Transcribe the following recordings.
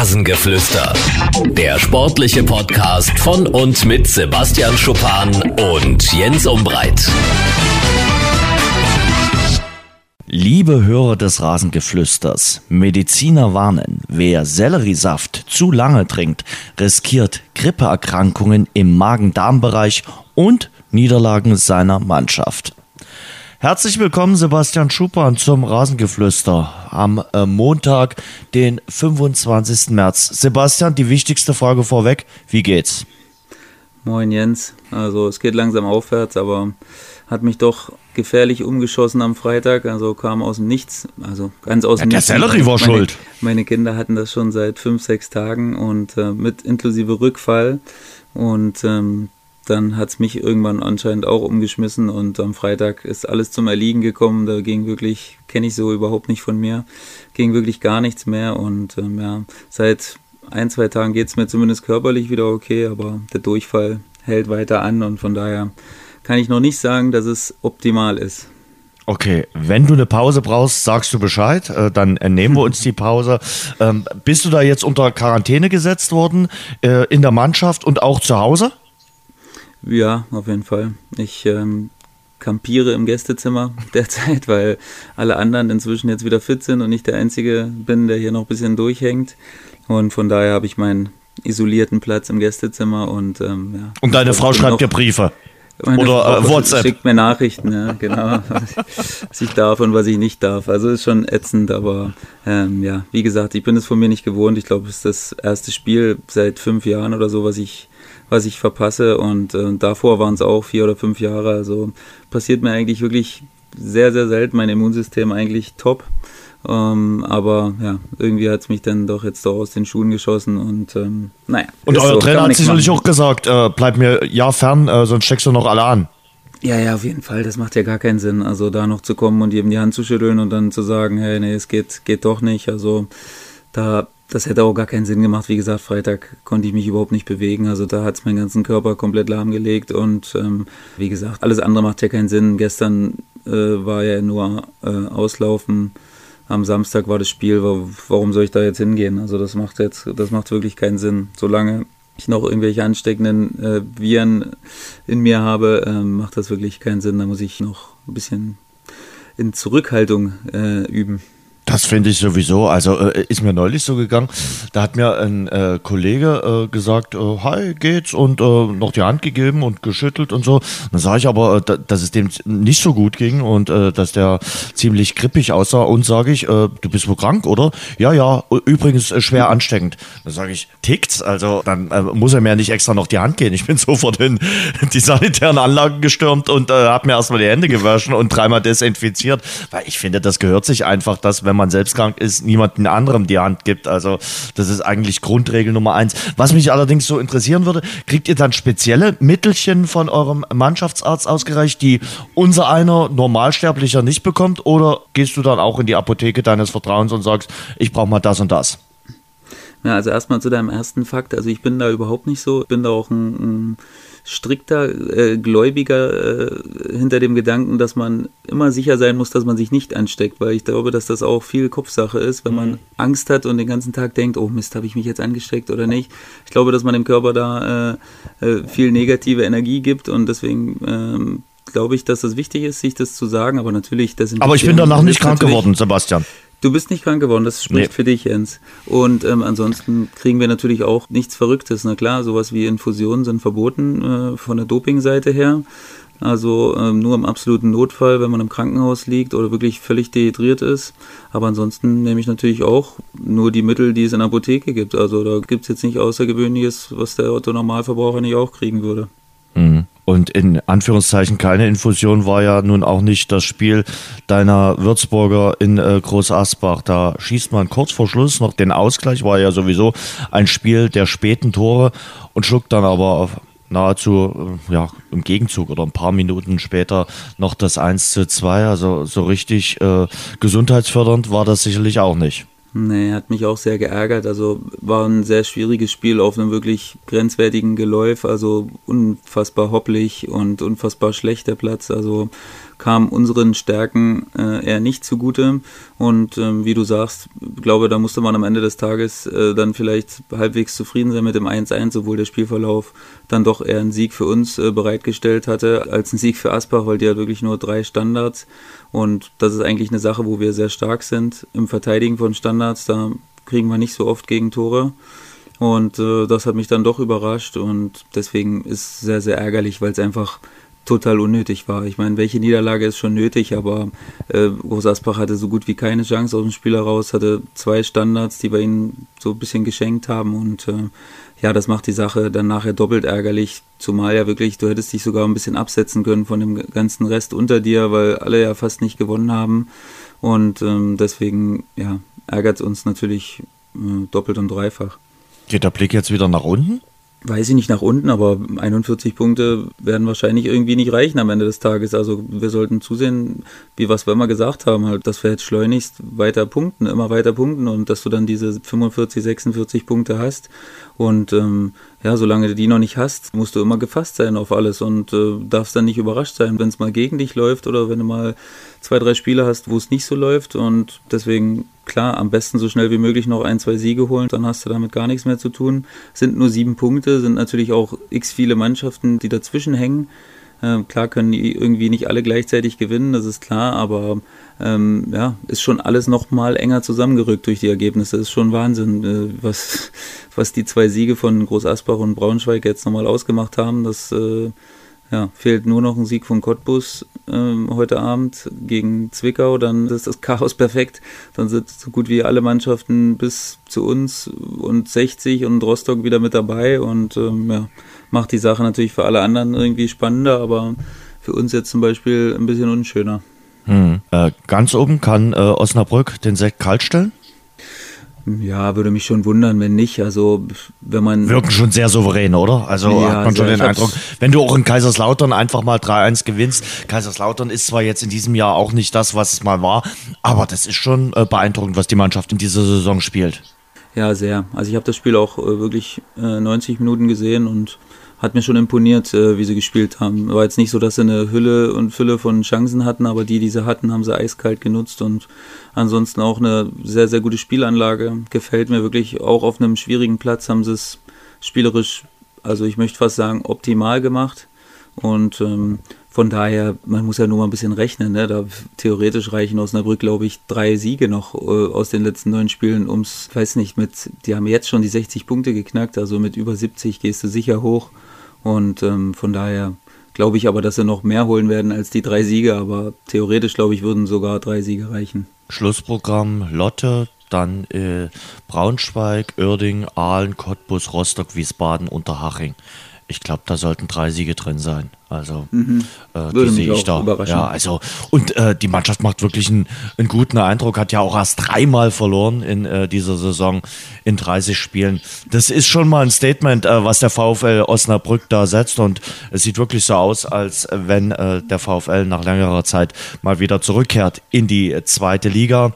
Rasengeflüster. Der sportliche Podcast von und mit Sebastian Schuppan und Jens Umbreit. Liebe Hörer des Rasengeflüsters, Mediziner warnen, wer Selleriesaft zu lange trinkt, riskiert Grippeerkrankungen im Magen-Darm-Bereich und Niederlagen seiner Mannschaft. Herzlich willkommen, Sebastian Schuppan, zum Rasengeflüster am äh, Montag, den 25. März. Sebastian, die wichtigste Frage vorweg: Wie geht's? Moin Jens. Also, es geht langsam aufwärts, aber hat mich doch gefährlich umgeschossen am Freitag. Also kam aus dem Nichts. Also ganz aus dem ja, Nichts. Der Sellerie war meine, schuld. Meine Kinder hatten das schon seit fünf, sechs Tagen und äh, mit inklusive Rückfall. Und ähm, dann hat es mich irgendwann anscheinend auch umgeschmissen und am Freitag ist alles zum Erliegen gekommen. Da ging wirklich, kenne ich so überhaupt nicht von mir, ging wirklich gar nichts mehr und ähm, ja, seit ein, zwei Tagen geht es mir zumindest körperlich wieder okay, aber der Durchfall hält weiter an und von daher kann ich noch nicht sagen, dass es optimal ist. Okay, wenn du eine Pause brauchst, sagst du Bescheid, äh, dann nehmen wir uns die Pause. Ähm, bist du da jetzt unter Quarantäne gesetzt worden äh, in der Mannschaft und auch zu Hause? Ja, auf jeden Fall. Ich ähm, kampiere im Gästezimmer derzeit, weil alle anderen inzwischen jetzt wieder fit sind und ich der Einzige bin, der hier noch ein bisschen durchhängt. Und von daher habe ich meinen isolierten Platz im Gästezimmer und ähm, ja. Und deine Frau schreibt dir Briefe. Meine Oder äh, Frau WhatsApp. Schickt mir Nachrichten, ja, genau. was ich darf und was ich nicht darf. Also ist schon ätzend, aber ähm, ja, wie gesagt, ich bin es von mir nicht gewohnt. Ich glaube, es ist das erste Spiel seit fünf Jahren oder so, was ich was ich verpasse. Und äh, davor waren es auch vier oder fünf Jahre. Also passiert mir eigentlich wirklich sehr, sehr selten. Mein Immunsystem eigentlich top. Ähm, aber ja, irgendwie hat es mich dann doch jetzt doch aus den Schuhen geschossen und ähm, naja. Und euer so, Trainer hat sicherlich auch gesagt, äh, bleib mir ja fern, äh, sonst steckst du noch alle an. Ja, ja, auf jeden Fall. Das macht ja gar keinen Sinn. Also da noch zu kommen und jedem die Hand zu schütteln und dann zu sagen, hey, nee, es geht, geht doch nicht. Also da, das hätte auch gar keinen Sinn gemacht. Wie gesagt, Freitag konnte ich mich überhaupt nicht bewegen. Also da hat es meinen ganzen Körper komplett lahmgelegt und ähm, wie gesagt, alles andere macht ja keinen Sinn. Gestern äh, war ja nur äh, Auslaufen. Am Samstag war das Spiel. Wa- Warum soll ich da jetzt hingehen? Also das macht jetzt, das macht wirklich keinen Sinn. Solange ich noch irgendwelche ansteckenden äh, Viren in mir habe, ähm, macht das wirklich keinen Sinn. Da muss ich noch ein bisschen in Zurückhaltung äh, üben. Das finde ich sowieso. Also äh, ist mir neulich so gegangen. Da hat mir ein äh, Kollege äh, gesagt, äh, hi, geht's und äh, noch die Hand gegeben und geschüttelt und so. Dann sage ich aber, äh, da, dass es dem nicht so gut ging und dass der ziemlich grippig aussah. Und sage ich, du bist wohl krank, oder? Ja, ja. Übrigens schwer ansteckend. Dann sage ich, tickt's? Also dann muss er mir nicht extra noch die Hand gehen. Ich bin sofort in die sanitären Anlagen gestürmt und habe mir erstmal die Hände gewaschen und dreimal desinfiziert, weil ich finde, das gehört sich einfach, dass wenn man selbst krank ist, niemanden anderem die Hand gibt. Also das ist eigentlich Grundregel Nummer eins. Was mich allerdings so interessieren würde, kriegt ihr dann spezielle Mittelchen von eurem Mannschaftsarzt ausgereicht, die unser einer Normalsterblicher nicht bekommt? Oder gehst du dann auch in die Apotheke deines Vertrauens und sagst, ich brauche mal das und das? Ja, also erstmal zu deinem ersten Fakt. Also ich bin da überhaupt nicht so. Ich bin da auch ein, ein strikter äh, Gläubiger äh, hinter dem Gedanken, dass man immer sicher sein muss, dass man sich nicht ansteckt, weil ich glaube, dass das auch viel Kopfsache ist, wenn man Angst hat und den ganzen Tag denkt, oh Mist, habe ich mich jetzt angesteckt oder nicht. Ich glaube, dass man dem Körper da äh, äh, viel negative Energie gibt und deswegen ähm, glaube ich, dass das wichtig ist, sich das zu sagen, aber natürlich, das Aber ich bin danach nicht krank geworden, Sebastian. Du bist nicht krank geworden, das spricht Nee. für dich, Jens. Und ähm, ansonsten kriegen wir natürlich auch nichts Verrücktes. Na klar, sowas wie Infusionen sind verboten äh, von der Dopingseite her. Also ähm, nur im absoluten Notfall, wenn man im Krankenhaus liegt oder wirklich völlig dehydriert ist. Aber ansonsten nehme ich natürlich auch nur die Mittel, die es in der Apotheke gibt. Also da gibt es jetzt nicht Außergewöhnliches, was der Otto Normalverbraucher nicht auch kriegen würde. Und in Anführungszeichen keine Infusion war ja nun auch nicht das Spiel deiner Würzburger in äh, Groß Asbach. Da schießt man kurz vor Schluss noch den Ausgleich, war ja sowieso ein Spiel der späten Tore und schluckt dann aber nahezu äh, ja, im Gegenzug oder ein paar Minuten später noch das 1 zu 2. Also so richtig äh, gesundheitsfördernd war das sicherlich auch nicht. Nee, hat mich auch sehr geärgert. Also war ein sehr schwieriges Spiel auf einem wirklich grenzwertigen Geläuf. Also unfassbar hopplig und unfassbar schlechter Platz. Also kam unseren Stärken äh, eher nicht zugute. Und ähm, wie du sagst, glaube, da musste man am Ende des Tages äh, dann vielleicht halbwegs zufrieden sein mit dem 1-1, obwohl der Spielverlauf dann doch eher einen Sieg für uns äh, bereitgestellt hatte, als einen Sieg für Asbach, weil die hat wirklich nur drei Standards. Und das ist eigentlich eine Sache, wo wir sehr stark sind im Verteidigen von Standards. Da kriegen wir nicht so oft Gegentore. Und äh, das hat mich dann doch überrascht und deswegen ist es sehr, sehr ärgerlich, weil es einfach total unnötig war. Ich meine, welche Niederlage ist schon nötig, aber äh, Groß Asbach hatte so gut wie keine Chance aus dem Spiel heraus, hatte zwei Standards, die wir ihnen so ein bisschen geschenkt haben und äh, ja, das macht die Sache dann nachher doppelt ärgerlich, zumal ja wirklich, du hättest dich sogar ein bisschen absetzen können von dem ganzen Rest unter dir, weil alle ja fast nicht gewonnen haben und ähm, deswegen, ja, ärgert es uns natürlich äh, doppelt und dreifach. Geht der Blick jetzt wieder nach unten? Weiß ich nicht nach unten, aber 41 Punkte werden wahrscheinlich irgendwie nicht reichen am Ende des Tages. Also wir sollten zusehen, wie was wir immer gesagt haben, halt, dass wir jetzt schleunigst weiter punkten, immer weiter punkten und dass du dann diese 45, 46 Punkte hast. Und ähm, ja, solange du die noch nicht hast, musst du immer gefasst sein auf alles und äh, darfst dann nicht überrascht sein, wenn es mal gegen dich läuft oder wenn du mal zwei, drei Spiele hast, wo es nicht so läuft. Und deswegen, klar, am besten so schnell wie möglich noch ein, zwei Siege holen, dann hast du damit gar nichts mehr zu tun. Sind nur sieben Punkte, sind natürlich auch x viele Mannschaften, die dazwischen hängen. Äh, klar können die irgendwie nicht alle gleichzeitig gewinnen, das ist klar, aber ähm, ja, ist schon alles noch mal enger zusammengerückt durch die Ergebnisse. Ist schon Wahnsinn, äh, was, was die zwei Siege von Groß Asbach und Braunschweig jetzt nochmal ausgemacht haben. Das äh, ja, fehlt nur noch ein Sieg von Cottbus ähm, heute Abend gegen Zwickau, dann ist das Chaos perfekt. Dann sind so gut wie alle Mannschaften bis zu uns und 60 und Rostock wieder mit dabei und ähm, ja, macht die Sache natürlich für alle anderen irgendwie spannender, aber für uns jetzt zum Beispiel ein bisschen unschöner. Hm. Äh, ganz oben kann äh, Osnabrück den Sekt kalt stellen? Ja, würde mich schon wundern, wenn nicht. Also, wenn man. Wirken schon sehr souverän, oder? Also ja, hat man schon den Eindruck, wenn du auch in Kaiserslautern einfach mal 3-1 gewinnst. Kaiserslautern ist zwar jetzt in diesem Jahr auch nicht das, was es mal war, aber das ist schon äh, beeindruckend, was die Mannschaft in dieser Saison spielt. Ja, sehr. Also ich habe das Spiel auch äh, wirklich äh, 90 Minuten gesehen und hat mir schon imponiert, äh, wie sie gespielt haben. War jetzt nicht so, dass sie eine Hülle und Fülle von Chancen hatten, aber die, die sie hatten, haben sie eiskalt genutzt und ansonsten auch eine sehr, sehr gute Spielanlage. Gefällt mir wirklich. Auch auf einem schwierigen Platz haben sie es spielerisch, also ich möchte fast sagen, optimal gemacht. Und ähm, von daher, man muss ja nur mal ein bisschen rechnen. Ne? Da theoretisch reichen Osnabrück, glaube ich, drei Siege noch äh, aus den letzten neun Spielen. Ums, weiß nicht, mit, die haben jetzt schon die 60 Punkte geknackt, also mit über 70 gehst du sicher hoch. Und ähm, von daher glaube ich aber, dass sie noch mehr holen werden als die drei Siege, aber theoretisch, glaube ich, würden sogar drei Siege reichen. Schlussprogramm Lotte, dann äh, Braunschweig, Oerding, Aalen, Cottbus, Rostock, Wiesbaden, Unterhaching ich glaube, da sollten drei Siege drin sein. Also mhm. äh, die sehe ich da. Ja, also und äh, die Mannschaft macht wirklich einen, einen, guten Eindruck. Hat ja auch erst dreimal verloren in äh, dieser Saison in 30 Spielen. Das ist schon mal ein Statement, äh, was der VfL Osnabrück da setzt und es sieht wirklich so aus, als wenn äh, der VfL nach längerer Zeit mal wieder zurückkehrt in die zweite Liga.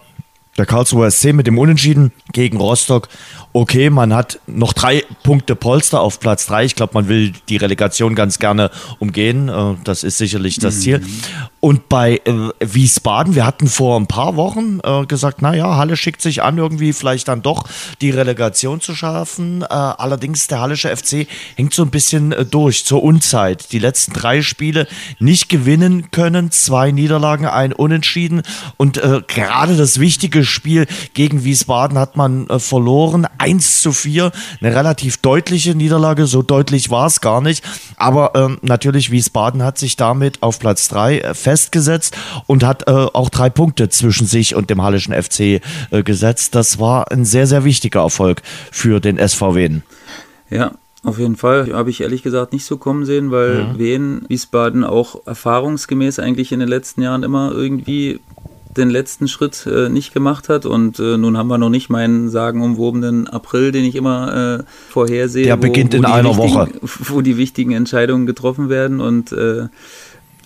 Der Karlsruher SC mit dem Unentschieden gegen Rostock okay, man hat noch drei Punkte Polster auf Platz drei. Ich glaube, man will die Relegation ganz gerne umgehen. Äh, das ist sicherlich das Ziel. Mhm. Und bei äh, Wiesbaden, wir hatten vor ein paar Wochen äh, gesagt, naja, Halle schickt sich an, irgendwie vielleicht dann doch die Relegation zu schaffen. allerdings der Hallische FC hängt so ein bisschen durch zur Unzeit. Die letzten drei Spiele nicht gewinnen können, zwei Niederlagen, ein Unentschieden. Und gerade das wichtige Spiel gegen Wiesbaden hat man verloren 1 zu 4, eine relativ deutliche Niederlage, so deutlich war es gar nicht. Aber ähm, natürlich Wiesbaden hat sich damit auf Platz 3 äh, festgesetzt und hat äh, auch drei Punkte zwischen sich und dem Hallischen FC äh, gesetzt. Das war ein sehr, sehr wichtiger Erfolg für den SVW. Ja, auf jeden Fall. Habe ich ehrlich gesagt nicht so kommen sehen, weil ja. Wien, Wiesbaden auch erfahrungsgemäß eigentlich in den letzten Jahren immer irgendwie den letzten Schritt äh, nicht gemacht hat. Und äh, nun haben wir noch nicht meinen sagenumwobenen April, den ich immer äh, vorhersehe. Der wo, beginnt wo in einer Woche. Wo die wichtigen Entscheidungen getroffen werden. Und äh,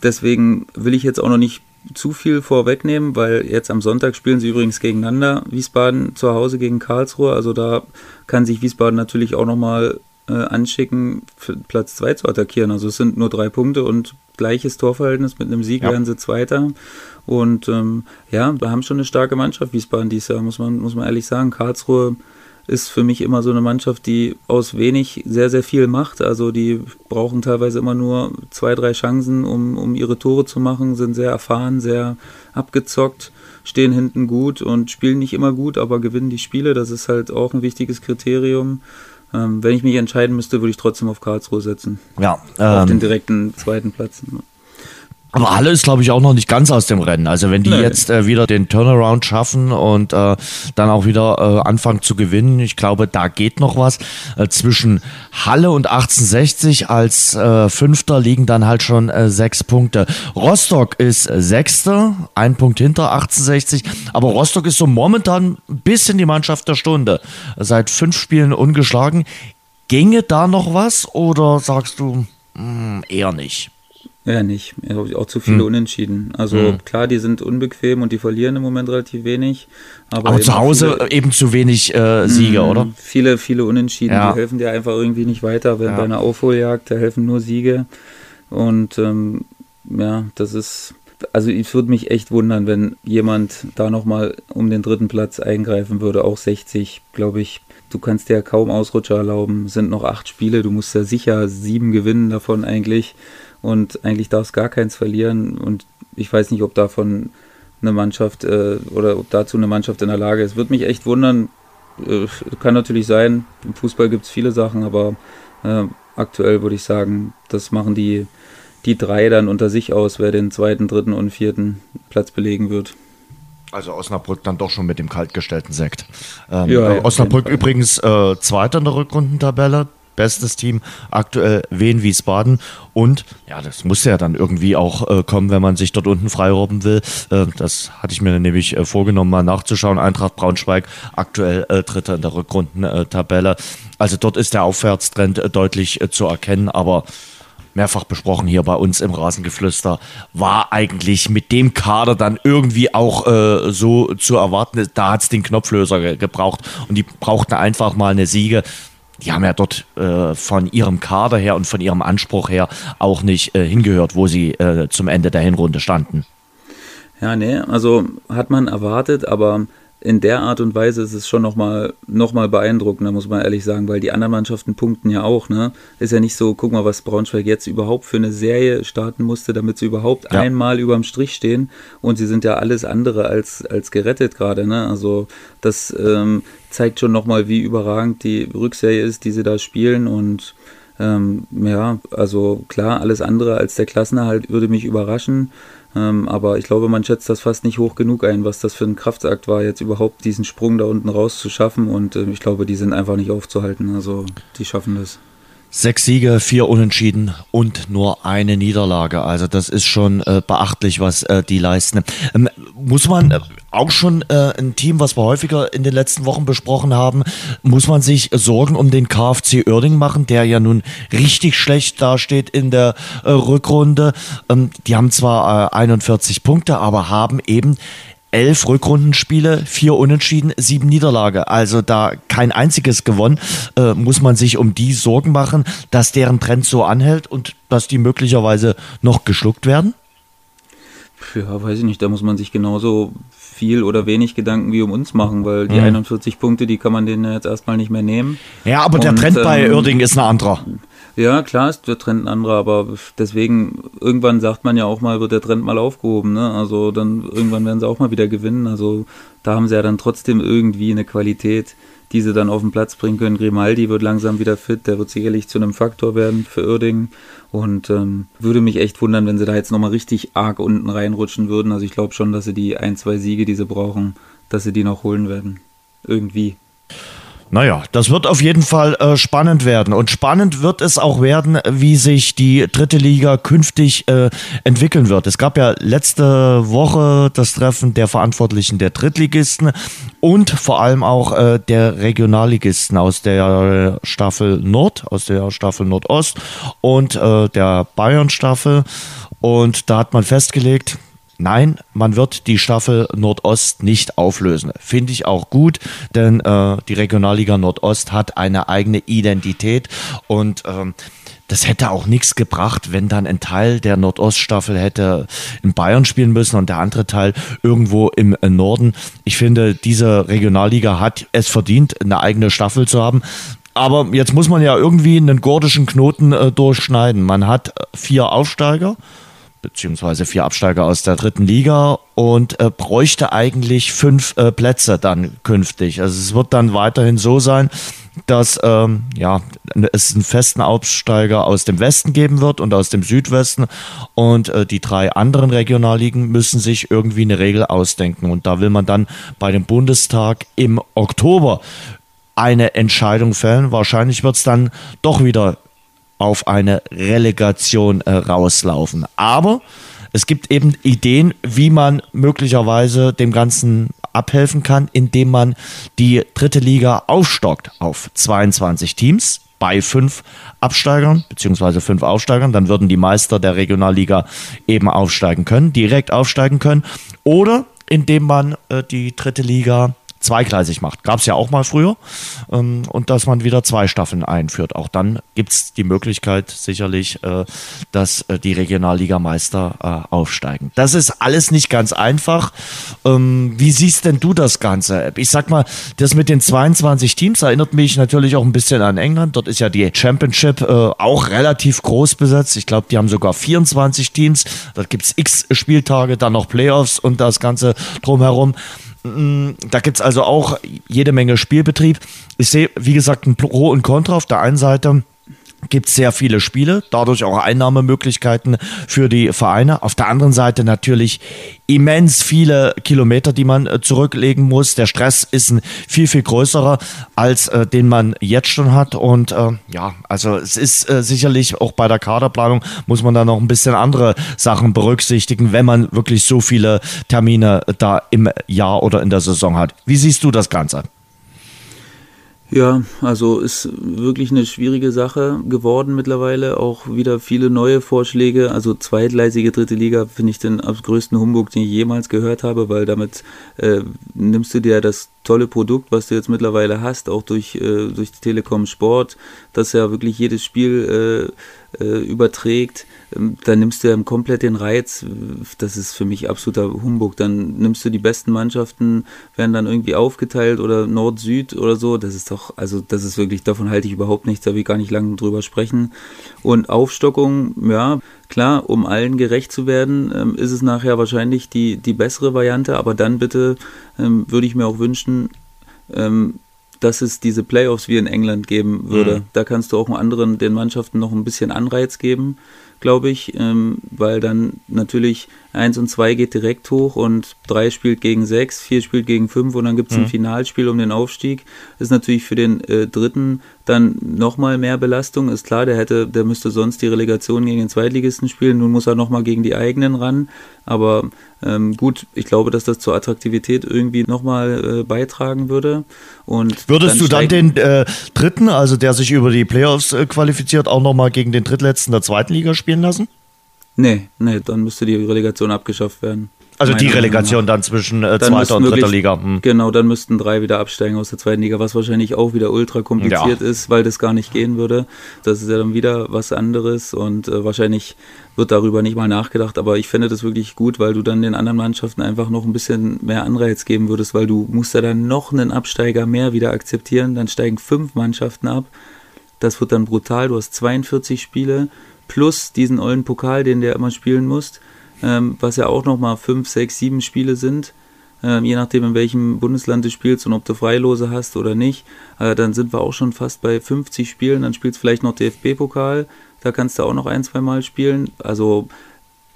deswegen will ich jetzt auch noch nicht zu viel vorwegnehmen, weil jetzt am Sonntag spielen sie übrigens gegeneinander. Wiesbaden zu Hause gegen Karlsruhe. Also da kann sich Wiesbaden natürlich auch nochmal äh, anschicken, Platz 2 zu attackieren. Also es sind nur drei Punkte und gleiches Torverhältnis. Mit einem Sieg ja. werden sie Zweiter. Und ähm, ja, wir haben schon eine starke Mannschaft, Wiesbaden dieses Jahr, muss man, muss man ehrlich sagen. Karlsruhe ist für mich immer so eine Mannschaft, die aus wenig sehr, sehr viel macht. Also die brauchen teilweise immer nur zwei, drei Chancen, um, um ihre Tore zu machen, sind sehr erfahren, sehr abgezockt, stehen hinten gut und spielen nicht immer gut, aber gewinnen die Spiele. Das ist halt auch ein wichtiges Kriterium. Ähm, wenn ich mich entscheiden müsste, würde ich trotzdem auf Karlsruhe setzen. Ja. Ähm, auf den direkten zweiten Platz. Aber Halle ist, glaube ich, auch noch nicht ganz aus dem Rennen. Also wenn die nee. jetzt äh, wieder den Turnaround schaffen und äh, dann auch wieder äh, anfangen zu gewinnen, ich glaube, da geht noch was. Äh, zwischen Halle und 1860 als äh, Fünfter liegen dann halt schon äh, sechs Punkte. Rostock ist Sechster, ein Punkt hinter 1860. Aber Rostock ist so momentan ein bisschen die Mannschaft der Stunde. Seit fünf Spielen ungeschlagen. Ginge da noch was oder sagst du mh, hm, eher nicht? Ja, nicht. Auch zu viele hm. Unentschieden. Also hm. klar, die sind unbequem und die verlieren im Moment relativ wenig. Aber, aber zu Hause viele, eben zu wenig äh, Siege, hm, oder? Viele, viele Unentschieden. Ja. Die helfen dir einfach irgendwie nicht weiter. Wenn ja. bei einer Aufholjagd, da helfen nur Siege. Und ähm, ja, das ist. Also ich würde mich echt wundern, wenn jemand da nochmal um den dritten Platz eingreifen würde. Auch 60, glaube ich. Du kannst dir ja kaum Ausrutscher erlauben. Es sind noch acht Spiele. Du musst ja sicher sieben gewinnen davon eigentlich und eigentlich darf es gar keins verlieren. Und ich weiß nicht, ob davon eine Mannschaft äh, oder ob dazu eine Mannschaft in der Lage ist. Würde mich echt wundern. Äh, kann natürlich sein. Im Fußball gibt es viele Sachen, aber äh, aktuell würde ich sagen, das machen die, die drei dann unter sich aus, wer den zweiten, dritten und vierten Platz belegen wird. Also Osnabrück dann doch schon mit dem kaltgestellten Sekt. Ähm, ja, ja, Osnabrück übrigens äh, Zweiter in der Rückrundentabelle, bestes Team aktuell Wien Wiesbaden. Und ja, das muss ja dann irgendwie auch äh, kommen, wenn man sich dort unten freirobben will. Äh, das hatte ich mir nämlich äh, vorgenommen, mal nachzuschauen. Eintracht Braunschweig aktuell äh, Dritter in der Rückrundentabelle. Also dort ist der Aufwärtstrend äh, deutlich äh, zu erkennen, aber mehrfach besprochen hier bei uns im Rasengeflüster, war eigentlich mit dem Kader dann irgendwie auch äh, so zu erwarten. Da hat es den Knopflöser ge gebraucht und die brauchten einfach mal eine Siege die haben ja dort äh, von ihrem Kader her und von ihrem Anspruch her auch nicht äh, hingehört, wo sie äh, zum Ende der Hinrunde standen. Ja, nee, also hat man erwartet, aber in der Art und Weise ist es schon nochmal noch mal beeindruckender, muss man ehrlich sagen, weil die anderen Mannschaften punkten ja auch. Ne? Ist ja nicht so, guck mal, was Braunschweig jetzt überhaupt für eine Serie starten musste, damit sie überhaupt ja. einmal überm Strich stehen. Und sie sind ja alles andere als, als gerettet gerade. Ne? Also das ähm, zeigt schon nochmal, wie überragend die Rückserie ist, die sie da spielen. Und ähm, ja, also klar, alles andere als der Klassenerhalt würde mich überraschen. Ähm, aber ich glaube, man schätzt das fast nicht hoch genug ein, was das für ein Kraftakt war, jetzt überhaupt diesen Sprung da unten raus zu schaffen. Und äh, ich glaube, die sind einfach nicht aufzuhalten. Also die schaffen das. Sechs Siege, vier Unentschieden und nur eine Niederlage. Also das ist schon äh, beachtlich, was äh, die leisten. Ähm, muss man äh, auch schon äh, ein Team, was wir häufiger in den letzten Wochen besprochen haben, muss man sich Sorgen um den KfC Oerding machen, der ja nun richtig schlecht dasteht in der äh, Rückrunde. Ähm, die haben zwar 41 äh, Punkte, aber haben eben elf Rückrundenspiele, vier Unentschieden, sieben Niederlage. Also da kein einziges gewonnen. Äh, muss man sich um die Sorgen machen, dass deren Trend so anhält und dass die möglicherweise noch geschluckt werden? Ja, weiß ich nicht. Da muss man sich genauso viel oder wenig Gedanken wie um uns machen, weil die mhm. 41 Punkte, die kann man denen jetzt erstmal nicht mehr nehmen. Ja, aber der Trend bei ähm, Oerding ist ein anderer. Ja, klar ist der Trend ein anderer, aber deswegen, irgendwann sagt man ja auch mal, wird der Trend mal aufgehoben, ne? Also dann irgendwann werden sie auch mal wieder gewinnen. Also da haben sie ja dann trotzdem irgendwie eine Qualität, die sie dann auf den Platz bringen können. Grimaldi wird langsam wieder fit, der wird sicherlich zu einem Faktor werden für Uerdingen. Und ähm, würde mich echt wundern, wenn sie da jetzt nochmal richtig arg unten reinrutschen würden. Also ich glaube schon, dass sie die ein, zwei Siege, die sie brauchen, dass sie die noch holen werden. Irgendwie. Naja, das wird auf jeden Fall äh, spannend werden. Und spannend wird es auch werden, wie sich die dritte Liga künftig äh, entwickeln wird. Es gab ja letzte Woche das Treffen der Verantwortlichen der Drittligisten und vor allem auch äh, der Regionalligisten aus der Staffel Nord, aus der Staffel Nordost und äh, der Bayern-Staffel. Und da hat man festgelegt, Nein, man wird die Staffel Nordost nicht auflösen. Finde ich auch gut, denn äh, die Regionalliga Nordost hat eine eigene Identität und ähm, das hätte auch nichts gebracht, wenn dann ein Teil der Nordoststaffel hätte in Bayern spielen müssen und der andere Teil irgendwo im Norden. Ich finde, diese Regionalliga hat es verdient, eine eigene Staffel zu haben. Aber jetzt muss man ja irgendwie einen gordischen Knoten äh, durchschneiden. Man hat vier Aufsteiger beziehungsweise vier Absteiger aus der dritten Liga und äh, bräuchte eigentlich fünf äh, Plätze dann künftig. Also es wird dann weiterhin so sein, dass ähm, ja, es einen festen Aufsteiger aus dem Westen geben wird und aus dem Südwesten und äh, die drei anderen Regionalligen müssen sich irgendwie eine Regel ausdenken und da will man dann bei dem Bundestag im Oktober eine Entscheidung fällen. Wahrscheinlich wird es dann doch wieder auf eine Relegation äh, rauslaufen. Aber es gibt eben Ideen, wie man möglicherweise dem Ganzen abhelfen kann, indem man die dritte Liga aufstockt auf 22 Teams bei fünf Absteigern beziehungsweise fünf Aufsteigern. Dann würden die Meister der Regionalliga eben aufsteigen können, direkt aufsteigen können. Oder indem man äh, die dritte Liga zweigleisig macht. Gab es ja auch mal früher. Ähm, und dass man wieder zwei Staffeln einführt. Auch dann gibt es die Möglichkeit sicherlich, äh, dass äh, die Regionalligameister äh, aufsteigen. Das ist alles nicht ganz einfach. Ähm, wie siehst denn du das Ganze? Ich sag mal, das mit den 22 Teams erinnert mich natürlich auch ein bisschen an England. Dort ist ja die Championship auch relativ groß besetzt. Ich glaube, die haben sogar 24 Teams. Dort gibt es x Spieltage, dann noch Playoffs und das Ganze drumherum. Mm, da gibt es also auch jede Menge Spielbetrieb. Ich sehe, wie gesagt, ein Pro und Contra auf der einen Seite gibt sehr viele Spiele, dadurch auch Einnahmemöglichkeiten für die Vereine. Auf der anderen Seite natürlich immens viele Kilometer, die man äh, zurücklegen muss. Der Stress ist ein viel, viel größerer, als äh, den man jetzt schon hat. Und äh, ja, also es ist äh, sicherlich auch bei der Kaderplanung muss man da noch ein bisschen andere Sachen berücksichtigen, wenn man wirklich so viele Termine da im Jahr oder in der Saison hat. Wie siehst du das Ganze? Ja, also ist wirklich eine schwierige Sache geworden mittlerweile. Auch wieder viele neue Vorschläge. Also zweitgleisige dritte Liga finde ich den größten Humbug, den ich jemals gehört habe, weil damit äh, nimmst du dir das tolle Produkt, was du jetzt mittlerweile hast, auch durch, äh, durch Telekom Sport, das ja wirklich jedes Spiel äh, überträgt, ähm, dann nimmst du ja komplett den Reiz. Das ist für mich absoluter Humbug. Dann nimmst du die besten Mannschaften, werden dann irgendwie aufgeteilt oder Nord-Süd oder so. Das ist doch, also das ist wirklich, davon halte ich überhaupt nichts, da will ich gar nicht lange drüber sprechen. Und Aufstockung, ja, klar, um allen gerecht zu werden, ähm, ist es nachher wahrscheinlich die, die bessere Variante, aber dann bitte ähm, würde ich mir auch wünschen, ähm, dass es diese Playoffs wie in England geben würde. Mhm. Da kannst du auch anderen, den Mannschaften noch ein bisschen Anreiz geben, glaube ich, ähm, weil dann natürlich eins und zwei geht direkt hoch und drei spielt gegen sechs, vier spielt gegen fünf und dann gibt es mhm. ein Finalspiel um den Aufstieg. Ist natürlich für den äh, dritten dann nochmal mehr Belastung. Ist klar, der hätte, der müsste sonst die Relegation gegen den Zweitligisten spielen. Nun muss er nochmal gegen die eigenen ran. Aber ähm, gut, ich glaube, dass das zur Attraktivität irgendwie nochmal äh, beitragen würde. Und Würdest dann du dann den äh, dritten, also der sich über die Playoffs äh, qualifiziert, auch nochmal gegen den drittletzten der zweiten Liga spielen lassen? Nee, nee, dann müsste die Relegation abgeschafft werden. Also die Relegation dann zwischen äh, dann zweiter und dritter wirklich, Liga. Hm. Genau, dann müssten drei wieder absteigen aus der zweiten Liga, was wahrscheinlich auch wieder ultra kompliziert ja. ist, weil das gar nicht gehen würde. Das ist ja dann wieder was anderes und äh, wahrscheinlich wird darüber nicht mal nachgedacht. Aber ich finde das wirklich gut, weil du dann den anderen Mannschaften einfach noch ein bisschen mehr Anreiz geben würdest, weil du musst ja dann noch einen Absteiger mehr wieder akzeptieren. Dann steigen fünf Mannschaften ab. Das wird dann brutal. Du hast 42 Spiele plus diesen ollen Pokal, den ja immer spielen musst ähm, was ja auch nochmal fünf, sechs, sieben Spiele sind. Ähm, je nachdem, in welchem Bundesland du spielst und ob du Freilose hast oder nicht, äh, dann sind wir auch schon fast bei 50 Spielen. Dann spielst du vielleicht noch DFB-Pokal, da kannst du auch noch ein, zwei Mal spielen. Also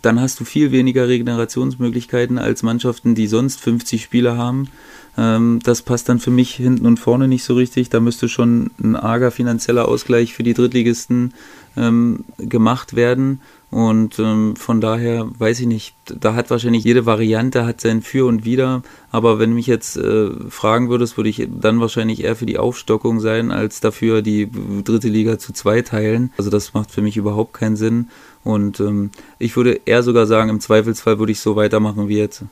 dann hast du viel weniger Regenerationsmöglichkeiten als Mannschaften, die sonst 50 Spiele haben. Ähm, das passt dann für mich hinten und vorne nicht so richtig. Da müsste schon ein arger finanzieller Ausgleich für die Drittligisten ähm, gemacht werden. Und ähm, von daher weiß ich nicht, da hat wahrscheinlich jede Variante hat sein Für und Wider. Aber wenn du mich jetzt äh, fragen würdest, würde ich dann wahrscheinlich eher für die Aufstockung sein, als dafür die dritte Liga zu zweiteilen. Also das macht für mich überhaupt keinen Sinn. Und ähm, ich würde eher sogar sagen, im Zweifelsfall würde ich so weitermachen wie jetzt,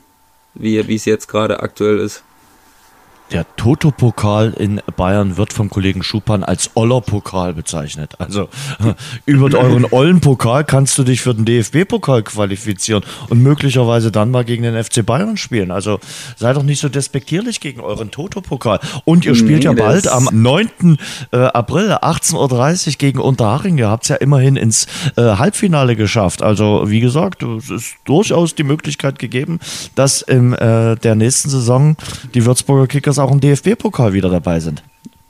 wie, wie es jetzt gerade aktuell ist. Der Toto-Pokal in Bayern wird vom Kollegen Schupan als Oller-Pokal bezeichnet. Also über euren Ollen-Pokal kannst du dich für den DFB-Pokal qualifizieren und möglicherweise dann mal gegen den FC Bayern spielen. Also sei doch nicht so despektierlich gegen euren Toto-Pokal. Und ihr spielt nee, ja bald am 9. Äh, April 18.30 Uhr gegen Unterhaching. Ihr habt es ja immerhin ins äh, Halbfinale geschafft. Also wie gesagt, es ist durchaus die Möglichkeit gegeben, dass in äh, der nächsten Saison die Würzburger Kickers auch im DFB-Pokal wieder dabei sind.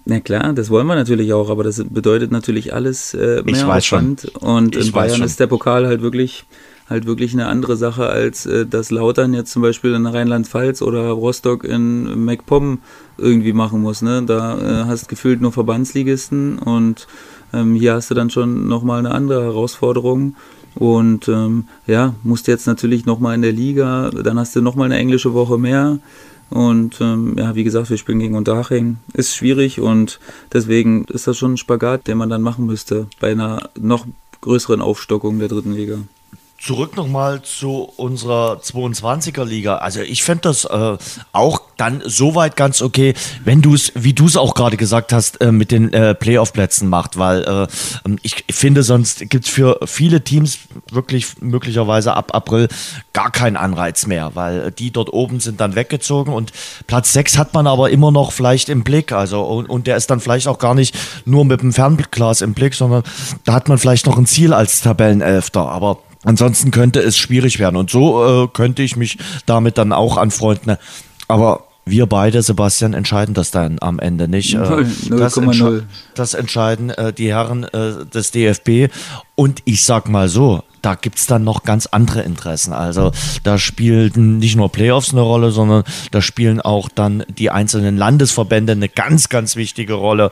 Na klar, das wollen wir natürlich auch, aber das bedeutet natürlich alles äh, mehr Aufwand. Und ich in Bayern ist der Pokal halt wirklich halt wirklich eine andere Sache, als äh, dass Lautern jetzt zum Beispiel in Rheinland-Pfalz oder Rostock in MacPom irgendwie machen muss. Ne? Da äh, hast gefühlt nur Verbandsligisten und ähm, hier hast du dann schon nochmal eine andere Herausforderung. Und ähm, ja, musst jetzt natürlich nochmal in der Liga, dann hast du nochmal eine englische Woche mehr. Und ähm, ja, wie gesagt, wir spielen gegen Unterhaching. Ist schwierig und deswegen ist das schon ein Spagat, den man dann machen müsste bei einer noch größeren Aufstockung der dritten Liga. Zurück nochmal zu unserer 22er Liga. Also ich fände das äh, auch dann soweit ganz okay, wenn du es, wie du es auch gerade gesagt hast, äh, mit den äh, Playoff-Plätzen macht, weil äh, ähm, ich finde, sonst gibt es für viele Teams wirklich möglicherweise ab April gar keinen Anreiz mehr, weil die dort oben sind dann weggezogen und Platz 6 hat man aber immer noch vielleicht im Blick. Also und, und der ist dann vielleicht auch gar nicht nur mit dem Fernglas im Blick, sondern da hat man vielleicht noch ein Ziel als Tabellenelfter. Aber Ansonsten könnte es schwierig werden. Und so äh, könnte ich mich damit dann auch anfreunden. Aber wir beide, Sebastian, entscheiden das dann am Ende nicht. 0, 0, das, entsche das, entscheiden äh, die Herren äh, des DFB. Und ich sag mal so, da gibt es dann noch ganz andere Interessen. Also da spielen nicht nur Playoffs eine Rolle, sondern da spielen auch dann die einzelnen Landesverbände eine ganz, ganz wichtige Rolle.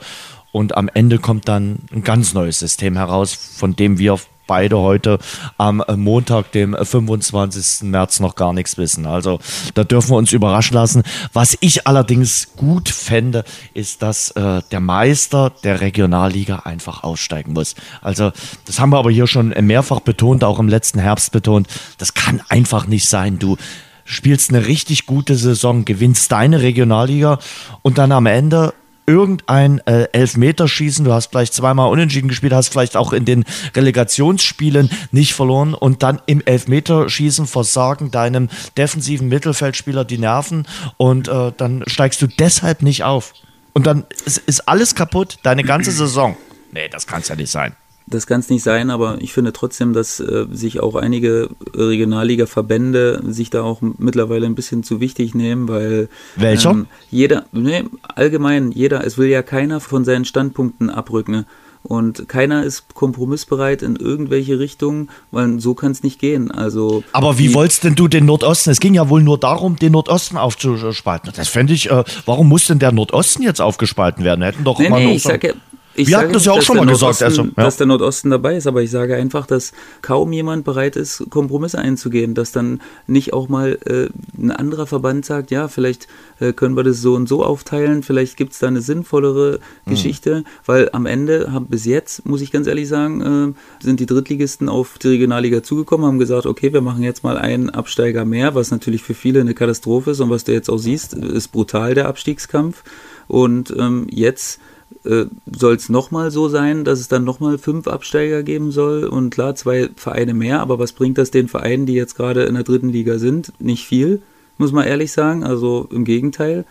Und am Ende kommt dann ein ganz neues System heraus, von dem wir beide heute am Montag, dem 25. März, noch gar nichts wissen. Also da dürfen wir uns überraschen lassen. Was ich allerdings gut fände, ist, dass äh, der Meister der Regionalliga einfach aussteigen muss. Also das haben wir aber hier schon mehrfach betont, auch im letzten Herbst betont. Das kann einfach nicht sein. Du spielst eine richtig gute Saison, gewinnst deine Regionalliga und dann am Ende irgendein äh, Elfmeterschießen, du hast vielleicht zweimal unentschieden gespielt, hast vielleicht auch in den Relegationsspielen nicht verloren und dann im Elfmeterschießen versagen deinem defensiven Mittelfeldspieler die Nerven und äh, dann steigst du deshalb nicht auf. Und dann ist, ist alles kaputt, deine ganze Saison. Nee, das kann es ja nicht sein. Das kann es nicht sein, aber ich finde trotzdem, dass äh, sich auch einige Regionalliga-Verbände sich da auch mittlerweile ein bisschen zu wichtig nehmen, weil Welcher? Ähm, jeder, nee, allgemein, jeder, es will ja keiner von seinen Standpunkten abrücken. Und keiner ist kompromissbereit in irgendwelche Richtungen, weil so kann es nicht gehen. Also Aber wie wolltest denn du den Nordosten? Es ging ja wohl nur darum, den Nordosten aufzuspalten. Das fände ich, äh, warum muss denn der Nordosten jetzt aufgespalten werden? Hätten doch nee, mal nee, ich sag ja, ich Wir hatten das ja auch schon mal gesagt. Also, ja. Dass der Nordosten dabei ist, aber ich sage einfach, dass kaum jemand bereit ist, Kompromisse einzugehen, dass dann nicht auch mal äh, ein anderer Verband sagt, ja, vielleicht äh, können wir das so und so aufteilen, vielleicht gibt es da eine sinnvollere mhm. Geschichte, weil am Ende haben bis jetzt, muss ich ganz ehrlich sagen, äh, sind die Drittligisten auf die Regionalliga zugekommen, haben gesagt, okay, wir machen jetzt mal einen Absteiger mehr, was natürlich für viele eine Katastrophe ist und was du jetzt auch siehst, ist brutal der Abstiegskampf. Und ähm, jetzt äh, soll es nochmal so sein, dass es dann nochmal fünf Absteiger geben soll und klar, zwei Vereine mehr, aber was bringt das den Vereinen, die jetzt gerade in der dritten Liga sind? Nicht viel, muss man ehrlich sagen, also im Gegenteil.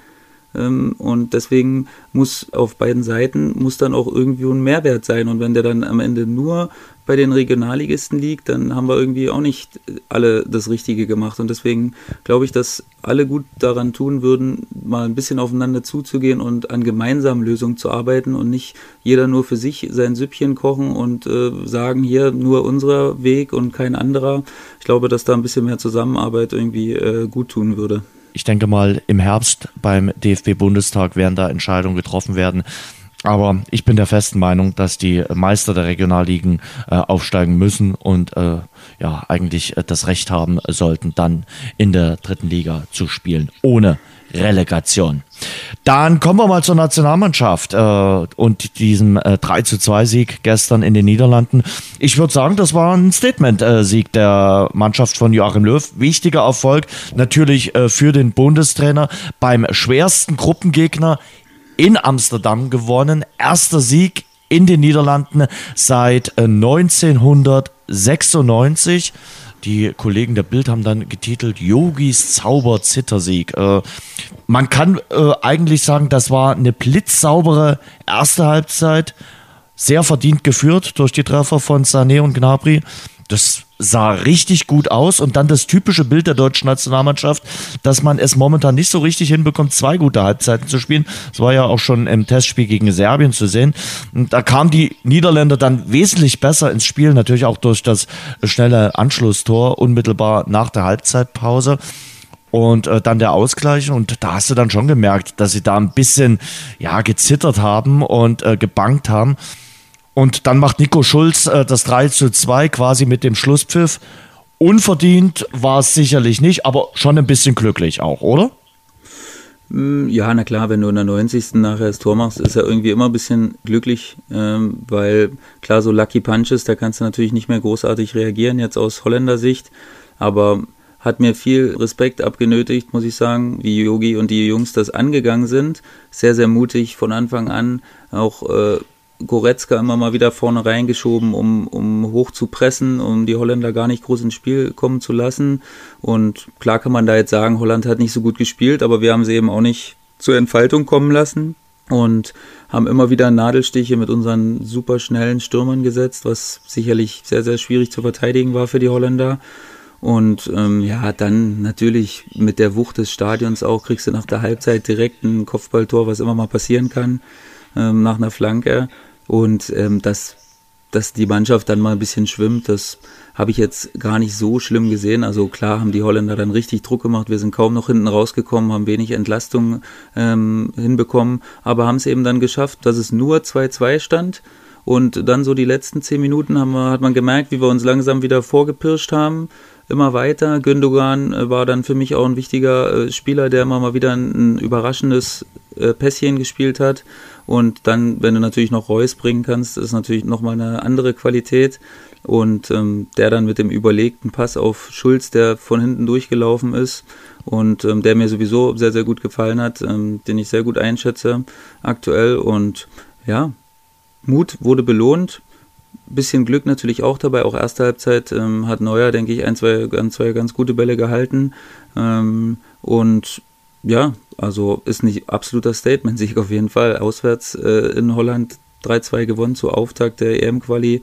Ähm, und deswegen muss auf beiden Seiten muss dann auch irgendwie ein Mehrwert sein. Und wenn der dann am Ende nur bei den Regionalligisten liegt, dann haben wir irgendwie auch nicht alle das Richtige gemacht. Und deswegen glaube ich, dass alle gut daran tun würden, mal ein bisschen aufeinander zuzugehen und an gemeinsamen Lösungen zu arbeiten und nicht jeder nur für sich sein Süppchen kochen und äh, sagen, hier nur unser Weg und kein anderer. Ich glaube, dass da ein bisschen mehr Zusammenarbeit irgendwie äh, gut tun würde. Ich denke mal, im Herbst beim DFB-Bundestag werden da Entscheidungen getroffen werden Aber ich bin der festen Meinung, dass die Meister der Regionalligen äh, aufsteigen müssen und äh, ja eigentlich äh, das Recht haben sollten, dann in der dritten Liga zu spielen, ohne Relegation. Dann kommen wir mal zur Nationalmannschaft äh, und diesem äh, 3 zu 2 Sieg gestern in den Niederlanden. Ich würde sagen, das war ein Statement-Sieg äh, der Mannschaft von Joachim Löw. Wichtiger Erfolg natürlich äh, für den Bundestrainer beim schwersten Gruppengegner in Amsterdam gewonnen. Erster Sieg in den Niederlanden seit 1996. Äh, die Kollegen der Bild haben dann getitelt Yogis Zauber Zittersieg. Äh, man kann äh, eigentlich sagen, das war eine blitzsaubere erste Halbzeit, sehr verdient geführt durch die Treffer von Sané und Gnabry. Das sah richtig gut aus und dann das typische Bild der deutschen Nationalmannschaft, dass man es momentan nicht so richtig hinbekommt, zwei gute Halbzeiten zu spielen. Das war ja auch schon im Testspiel gegen Serbien zu sehen. Und da kamen die Niederländer dann wesentlich besser ins Spiel, natürlich auch durch das schnelle Anschlusstor unmittelbar nach der Halbzeitpause und äh, dann der Ausgleich und da hast du dann schon gemerkt, dass sie da ein bisschen ja gezittert haben und äh, gebankt haben. Und dann macht Nico Schulz äh, das 3 zu 2 quasi mit dem Schlusspfiff. Unverdient war es sicherlich nicht, aber schon ein bisschen glücklich auch, oder? Mm, ja, na klar, wenn du in der 90. nachher das Tor machst, ist er irgendwie immer ein bisschen glücklich, ähm, weil klar, so Lucky Punches, da kannst du natürlich nicht mehr großartig reagieren, jetzt aus Holländer Sicht, aber hat mir viel Respekt abgenötigt, muss ich sagen, wie Yogi und die Jungs das angegangen sind. Sehr, sehr mutig von Anfang an, auch äh, Goretzka immer mal wieder vorne reingeschoben, um, um hoch zu pressen, um die Holländer gar nicht groß ins Spiel kommen zu lassen. Und klar kann man da jetzt sagen, Holland hat nicht so gut gespielt, aber wir haben sie eben auch nicht zur Entfaltung kommen lassen und haben immer wieder Nadelstiche mit unseren super schnellen Stürmern gesetzt, was sicherlich sehr, sehr schwierig zu verteidigen war für die Holländer. Und ähm, ja, dann natürlich mit der Wucht des Stadions auch kriegst du nach der Halbzeit direkt ein Kopfballtor, was immer mal passieren kann, ähm, nach einer Flanke. Und ähm, dass, dass die Mannschaft dann mal ein bisschen schwimmt, das habe ich jetzt gar nicht so schlimm gesehen. Also klar haben die Holländer dann richtig Druck gemacht. Wir sind kaum noch hinten rausgekommen, haben wenig Entlastung ähm, hinbekommen, aber haben es eben dann geschafft, dass es nur 2-2 stand. Und dann so die letzten zehn Minuten wir, hat man gemerkt, wie wir uns langsam wieder vorgepirscht haben. Immer weiter. Gündogan äh, war dann für mich auch ein wichtiger äh, Spieler, der immer mal wieder ein überraschendes äh, Pässchen gespielt hat. Und dann, wenn du natürlich noch Reus bringen kannst, ist natürlich nochmal eine andere Qualität. Und ähm, der dann mit dem überlegten Pass auf Schulz, der von hinten durchgelaufen ist und ähm, der mir sowieso sehr, sehr gut gefallen hat, ähm, den ich sehr gut einschätze aktuell. Und ja, Mut wurde belohnt. Bisschen Glück natürlich auch dabei. Auch erste Halbzeit ähm, hat Neuer, denke ich, ein, zwei, ein, zwei ganz gute Bälle gehalten. Ähm, und ja, also ist nicht absoluter Statement-Sieg auf jeden Fall. Auswärts äh, in Holland 3-2 gewonnen zu Auftakt der EM-Quali.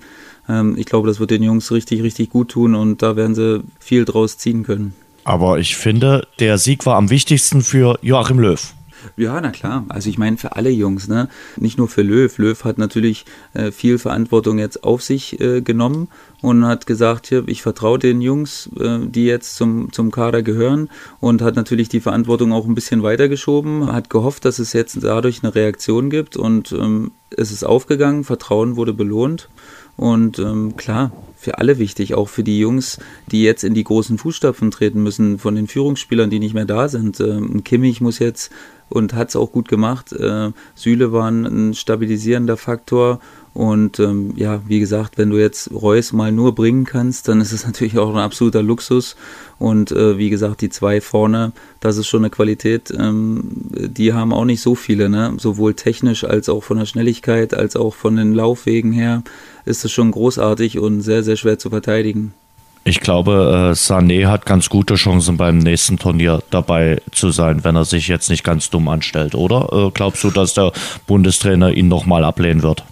Ähm, ich glaube, das wird den Jungs richtig, richtig gut tun und da werden sie viel draus ziehen können. Aber ich finde, der Sieg war am wichtigsten für Joachim Löw. Ja, na klar. Also ich meine für alle Jungs, ne? Nicht nur für Löw. Löw hat natürlich äh, viel Verantwortung jetzt auf sich äh, genommen und hat gesagt, hier, ich vertraue den Jungs, äh, die jetzt zum, zum Kader gehören und hat natürlich die Verantwortung auch ein bisschen weitergeschoben, hat gehofft, dass es jetzt dadurch eine Reaktion gibt und ähm, es ist aufgegangen, Vertrauen wurde belohnt und ähm, klar, für alle wichtig, auch für die Jungs, die jetzt in die großen Fußstapfen treten müssen, von den Führungsspielern, die nicht mehr da sind. Ähm, Kimmich muss jetzt und hat es auch gut gemacht. Äh, Süle war ein stabilisierender Faktor und ähm, ja, wie gesagt, wenn du jetzt Reus mal nur bringen kannst, dann ist es natürlich auch ein absoluter Luxus. Und äh, wie gesagt, die zwei vorne, das ist schon eine Qualität, ähm, die haben auch nicht so viele, ne? Sowohl technisch als auch von der Schnelligkeit, als auch von den Laufwegen her ist es schon großartig und sehr, sehr schwer zu verteidigen. Ich glaube, äh, Sané hat ganz gute Chancen beim nächsten Turnier dabei zu sein, wenn er sich jetzt nicht ganz dumm anstellt, oder? Äh, glaubst du, dass der Bundestrainer ihn nochmal ablehnen wird?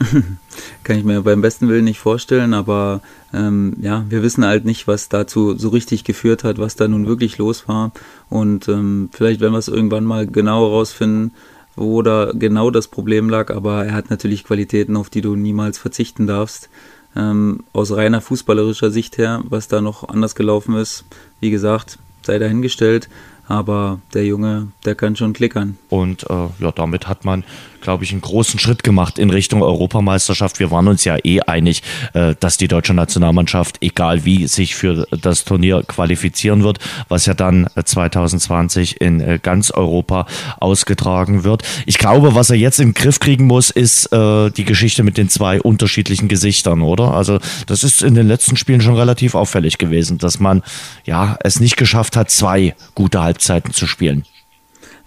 Kann ich mir beim besten Willen nicht vorstellen, aber ähm, ja, wir wissen halt nicht, was dazu so richtig geführt hat, was da nun wirklich los war. Und ähm, vielleicht werden wir es irgendwann mal genau herausfinden, wo da genau das Problem lag, aber er hat natürlich Qualitäten, auf die du niemals verzichten darfst. Ähm, aus reiner fußballerischer Sicht her, was da noch anders gelaufen ist, wie gesagt, sei dahingestellt. Aber der Junge, der kann schon klickern. Und äh, ja, damit hat man glaube ich, einen großen Schritt gemacht in Richtung Europameisterschaft. Wir waren uns ja eh einig, äh, dass die deutsche Nationalmannschaft, egal wie, sich für das Turnier qualifizieren wird, was ja dann 2020 in äh, ganz Europa ausgetragen wird. Ich glaube, was er jetzt den Griff kriegen muss, ist äh, die Geschichte mit den zwei unterschiedlichen Gesichtern, oder? Also das ist in den letzten Spielen schon relativ auffällig gewesen, dass man ja es nicht geschafft hat, zwei gute Halbzeiten zu spielen.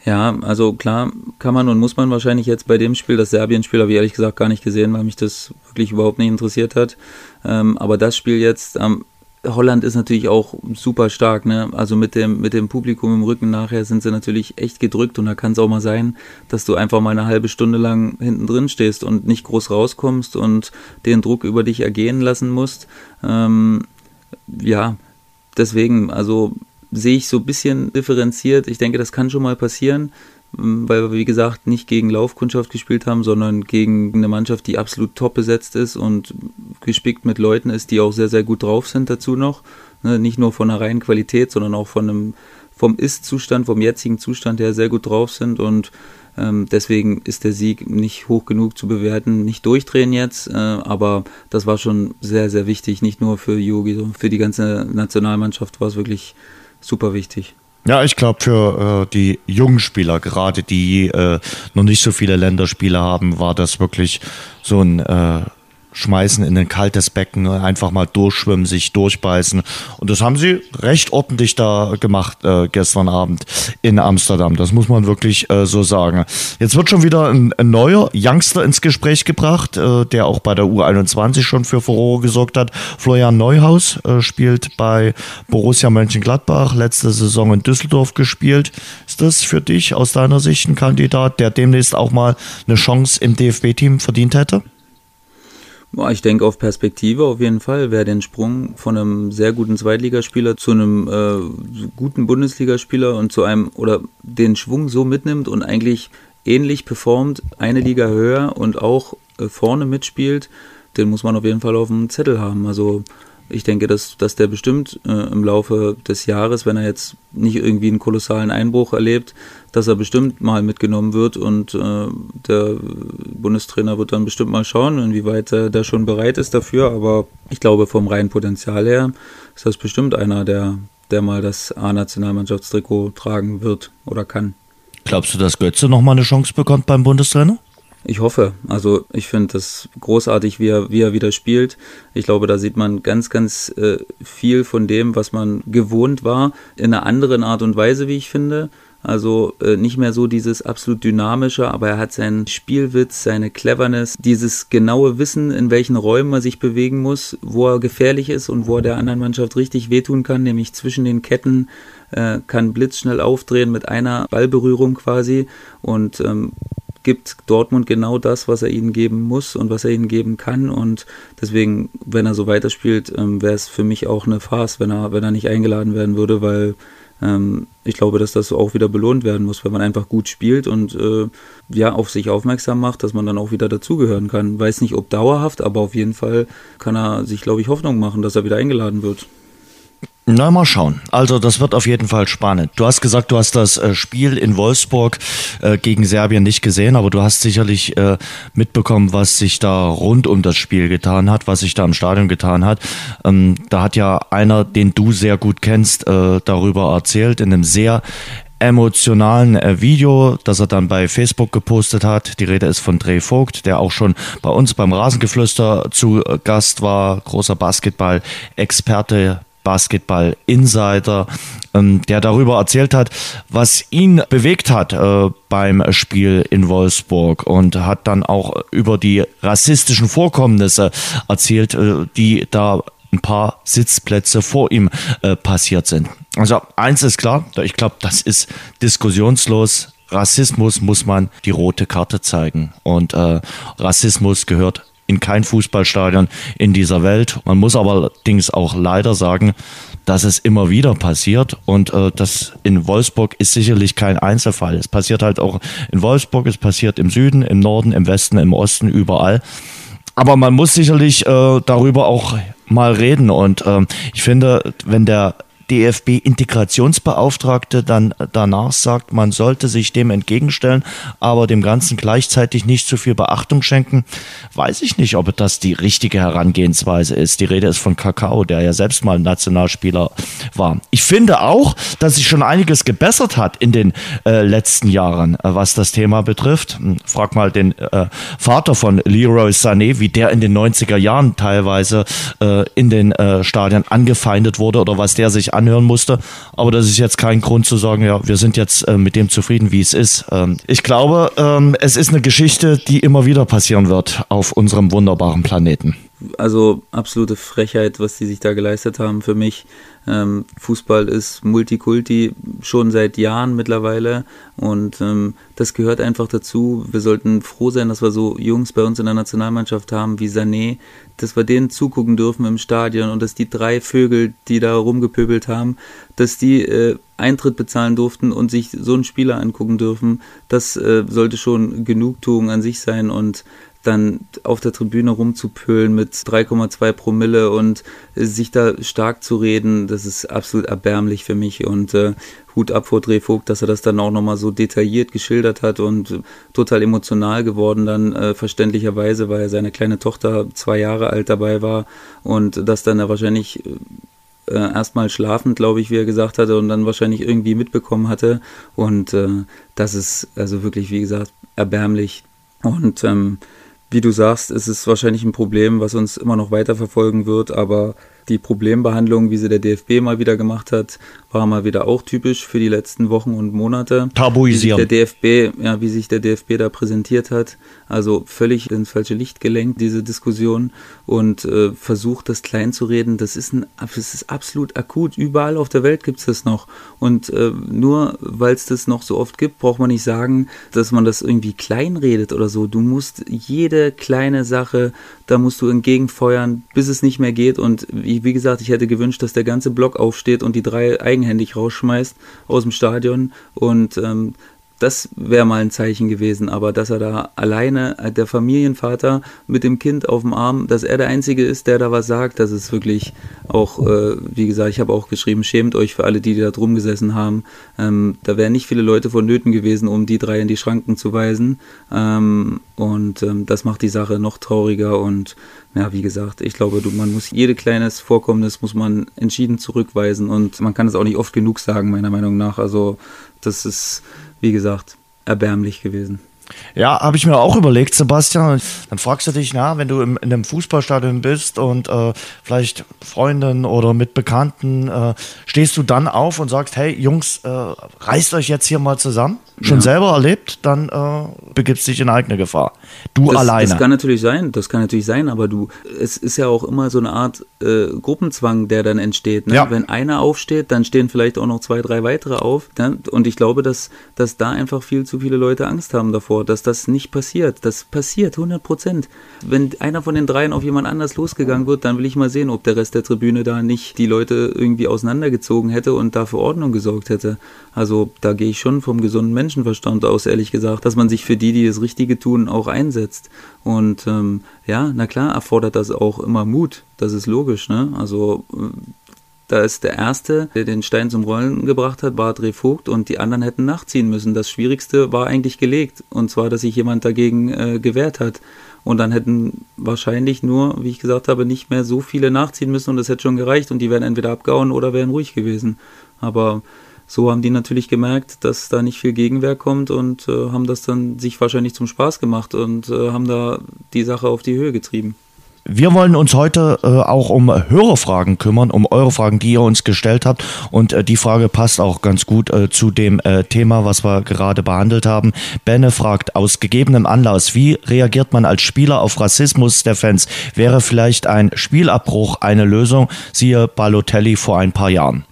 Ja, also klar kann man und muss man wahrscheinlich jetzt bei dem Spiel, das Serbien-Spiel habe ich ehrlich gesagt gar nicht gesehen, weil mich das wirklich überhaupt nicht interessiert hat. Ähm, aber das Spiel jetzt, ähm, Holland ist natürlich auch super stark, ne? Also mit dem, mit dem Publikum im Rücken nachher sind sie natürlich echt gedrückt und da kann es auch mal sein, dass du einfach mal eine halbe Stunde lang hinten drin stehst und nicht groß rauskommst und den Druck über dich ergehen lassen musst. Ähm, ja, deswegen, also sehe ich so ein bisschen differenziert. Ich denke, das kann schon mal passieren, weil wir, wie gesagt, nicht gegen Laufkundschaft gespielt haben, sondern gegen eine Mannschaft, die absolut top besetzt ist und gespickt mit Leuten ist, die auch sehr, sehr gut drauf sind dazu noch. Ne, nicht nur von der reinen Qualität, sondern auch von einem, vom Ist-Zustand, vom jetzigen Zustand her sehr gut drauf sind und ähm, deswegen ist der Sieg nicht hoch genug zu bewerten. Nicht durchdrehen jetzt, äh, aber das war schon sehr, sehr wichtig. Nicht nur für Yogi, sondern für die ganze Nationalmannschaft war es wirklich super wichtig. Ja, ich glaube für äh, die jungen Spieler, gerade die äh, noch nicht so viele Länderspiele haben, war das wirklich so ein äh, schmeißen in ein kaltes Becken, ne? einfach mal durchschwimmen, sich durchbeißen. Und das haben sie recht ordentlich da gemacht äh, gestern Abend in Amsterdam. Das muss man wirklich äh, so sagen. Jetzt wird schon wieder ein, ein neuer Youngster ins Gespräch gebracht, äh, der auch bei der U21 schon für Furore gesorgt hat. Florian Neuhaus äh, spielt bei Borussia Mönchengladbach, letzte Saison in Düsseldorf gespielt. Ist das für dich aus deiner Sicht ein Kandidat, der demnächst auch mal eine Chance im DFB-Team verdient hätte? Ich denke auf Perspektive auf jeden Fall. Wer den Sprung von einem sehr guten Zweitligaspieler zu einem äh, guten Bundesligaspieler und zu einem oder den Schwung so mitnimmt und eigentlich ähnlich performt, eine Liga höher und auch äh, vorne mitspielt, den muss man auf jeden Fall auf dem Zettel haben. Also ich denke, dass, dass der bestimmt äh, im Laufe des Jahres, wenn er jetzt nicht irgendwie einen kolossalen Einbruch erlebt, dass er bestimmt mal mitgenommen wird und äh, der Bundestrainer wird dann bestimmt mal schauen, inwieweit er da schon bereit ist dafür. Aber ich glaube, vom reinen Potenzial her ist das bestimmt einer, der, der mal das A-Nationalmannschaftstrikot tragen wird oder kann. Glaubst du, dass Götze nochmal eine Chance bekommt beim Bundestrainer? Ich hoffe. Also ich finde das großartig, wie er, wie er wieder spielt. Ich glaube, da sieht man ganz, ganz äh, viel von dem, was man gewohnt war, in einer anderen Art und Weise, wie ich finde. Also äh, nicht mehr so dieses absolut dynamische, aber er hat seinen Spielwitz, seine Cleverness, dieses genaue Wissen, in welchen Räumen er sich bewegen muss, wo er gefährlich ist und wo er der anderen Mannschaft richtig wehtun kann, nämlich zwischen den Ketten, äh, kann blitzschnell aufdrehen mit einer Ballberührung quasi und ähm, gibt Dortmund genau das, was er ihnen geben muss und was er ihnen geben kann. Und deswegen, wenn er so weiterspielt, ähm, wäre es für mich auch eine Farce, wenn er, wenn er nicht eingeladen werden würde, weil ähm, ich glaube, dass das auch wieder belohnt werden muss, wenn man einfach gut spielt und äh, ja auf sich aufmerksam macht, dass man dann auch wieder dazugehören kann. Weiß nicht, ob dauerhaft, aber auf jeden Fall kann er sich, glaube ich, Hoffnung machen, dass er wieder eingeladen wird. Na, mal schauen. Also, das wird auf jeden Fall spannend. Du hast gesagt, du hast das äh, Spiel in Wolfsburg äh, gegen Serbien nicht gesehen, aber du hast sicherlich äh, mitbekommen, was sich da rund um das Spiel getan hat, was sich da im Stadion getan hat. Ähm, da hat ja einer, den du sehr gut kennst, äh, darüber erzählt, in einem sehr emotionalen äh, Video, das er dann bei Facebook gepostet hat. Die Rede ist von Dreh Vogt, der auch schon bei uns beim Rasengeflüster zu Gast war, großer Basketball-Experte Basketball Insider, ähm, der darüber erzählt hat, was ihn bewegt hat äh, beim Spiel in Wolfsburg und hat dann auch über die rassistischen Vorkommnisse erzählt, äh, die da ein paar Sitzplätze vor ihm äh, passiert sind. Also eins ist klar, ich glaube, das ist diskussionslos. Rassismus muss man die rote Karte zeigen. Und Rassismus gehört in kein Fußballstadion in dieser Welt. Man muss aber allerdings auch leider sagen, dass es immer wieder passiert und äh, das in Wolfsburg ist sicherlich kein Einzelfall. Es passiert halt auch in Wolfsburg, es passiert im Süden, im Norden, im Westen, im Osten, überall. Aber man muss sicherlich äh, darüber auch mal reden und äh, ich finde, wenn der DFB-Integrationsbeauftragte dann danach sagt, man sollte sich dem entgegenstellen, aber dem Ganzen gleichzeitig nicht zu viel Beachtung schenken, weiß ich nicht, ob das die richtige Herangehensweise ist. Die Rede ist von Kakao, der ja selbst mal Nationalspieler war. Ich finde auch, dass sich schon einiges gebessert hat in den äh, letzten Jahren, äh, was das Thema betrifft. Hm, frag mal den äh, Vater von Leroy Sané, wie der in den 90er Jahren teilweise äh, in den äh, Stadien angefeindet wurde oder was der sich anhören musste. Aber das ist jetzt kein Grund zu sagen, ja, wir sind jetzt äh, mit dem zufrieden, wie es ist. Ähm, ich glaube, ähm, es ist eine Geschichte, die immer wieder passieren wird auf unserem wunderbaren Planeten. Also absolute Frechheit, was die sich da geleistet haben für mich. Ähm, Fußball ist Multikulti schon seit Jahren mittlerweile und ähm, das gehört einfach dazu. Wir sollten froh sein, dass wir so Jungs bei uns in der Nationalmannschaft haben wie Sané, dass wir denen zugucken dürfen im Stadion und dass die drei Vögel, die da rumgepöbelt haben, dass die äh, Eintritt bezahlen durften und sich so einen Spieler angucken dürfen. Das äh, sollte schon Genugtuung an sich sein und dann auf der Tribüne rumzupölen mit 3,2 Promille und äh, sich da stark zu reden, das ist absolut erbärmlich für mich und äh, Hut ab vor Drehvogt, dass er das dann auch nochmal so detailliert geschildert hat und äh, total emotional geworden dann äh, verständlicherweise, weil seine kleine Tochter zwei Jahre alt dabei war und das dann er wahrscheinlich äh, erstmal schlafend, glaube ich, wie er gesagt hatte, und dann wahrscheinlich irgendwie mitbekommen hatte. Und äh, das ist also wirklich, wie gesagt, erbärmlich. Und ähm, wie du sagst, ist es wahrscheinlich ein Problem, was uns immer noch weiter verfolgen wird, aber die Problembehandlung, wie sie der DFB mal wieder gemacht hat, war mal wieder auch typisch für die letzten Wochen und Monate. Tabuisieren. Wie der DFB, ja, wie sich der DFB da präsentiert hat. Also völlig ins falsche Licht gelenkt, diese Diskussion und äh, versucht, das klein zu reden. Das ist, ein, das ist absolut akut. Überall auf der Welt gibt es das noch. Und äh, nur weil es das noch so oft gibt, braucht man nicht sagen, dass man das irgendwie klein redet oder so. Du musst jede kleine Sache, da musst du entgegenfeuern, bis es nicht mehr geht. Und wie, wie gesagt, ich hätte gewünscht, dass der ganze Block aufsteht und die drei eigenhändig rausschmeißt aus dem Stadion. Und ähm, das wäre mal ein Zeichen gewesen, aber dass er da alleine, äh, der Familienvater mit dem Kind auf dem Arm, dass er der Einzige ist, der da was sagt, das ist wirklich auch, äh, wie gesagt, ich habe auch geschrieben, schämt euch für alle, die, die da drum gesessen haben. Ähm, da wären nicht viele Leute vonnöten gewesen, um die drei in die Schranken zu weisen. Ähm, und ähm, das macht die Sache noch trauriger und ja, wie gesagt, ich glaube, du, man muss jede kleines Vorkommnis muss man entschieden zurückweisen und man kann es auch nicht oft genug sagen, meiner Meinung nach. Also das ist wie gesagt, erbärmlich gewesen. Ja, habe ich mir auch überlegt, Sebastian. Dann fragst du dich, na, wenn du im, in einem Fußballstadion bist und äh, vielleicht Freunden oder mit Bekannten, äh, stehst du dann auf und sagst, hey Jungs, äh, reißt euch jetzt hier mal zusammen? Schon ja. selber erlebt, dann äh, begibst dich in eigene Gefahr. Du das, alleine. Das kann natürlich sein, das kann natürlich sein, aber du, es ist ja auch immer so eine Art äh, Gruppenzwang, der dann entsteht. Ne? Ja. Wenn einer aufsteht, dann stehen vielleicht auch noch zwei, drei weitere auf. Ne? Und ich glaube, dass, dass da einfach viel zu viele Leute Angst haben davor, dass das nicht passiert. Das passiert 100 Prozent. Wenn einer von den dreien auf jemand anders losgegangen wird, dann will ich mal sehen, ob der Rest der Tribüne da nicht die Leute irgendwie auseinandergezogen hätte und da für Ordnung gesorgt hätte. Also da gehe ich schon vom gesunden Menschenverstand aus, ehrlich gesagt, dass man sich für die, die das Richtige tun, auch einsetzt. Und ähm, ja, na klar, erfordert das auch immer Mut. Das ist logisch, ne? Also äh, da ist der Erste, der den Stein zum Rollen gebracht hat, war Dreh Vogt und die anderen hätten nachziehen müssen. Das Schwierigste war eigentlich gelegt. Und zwar, dass sich jemand dagegen äh, gewehrt hat. Und dann hätten wahrscheinlich nur, wie ich gesagt habe, nicht mehr so viele nachziehen müssen und das hätte schon gereicht und die wären entweder abgehauen oder wären ruhig gewesen. Aber so haben die natürlich gemerkt, dass da nicht viel Gegenwehr kommt und äh, haben das dann sich wahrscheinlich zum Spaß gemacht und äh, haben da die Sache auf die Höhe getrieben. Wir wollen uns heute äh, auch um Hörerfragen kümmern, um eure Fragen, die ihr uns gestellt habt. Und äh, die Frage passt auch ganz gut äh, zu dem äh, Thema, was wir gerade behandelt haben. Benne fragt, aus gegebenem Anlass, wie reagiert man als Spieler auf Rassismus der Fans? Wäre vielleicht ein Spielabbruch eine Lösung? Siehe Balotelli vor ein paar Jahren.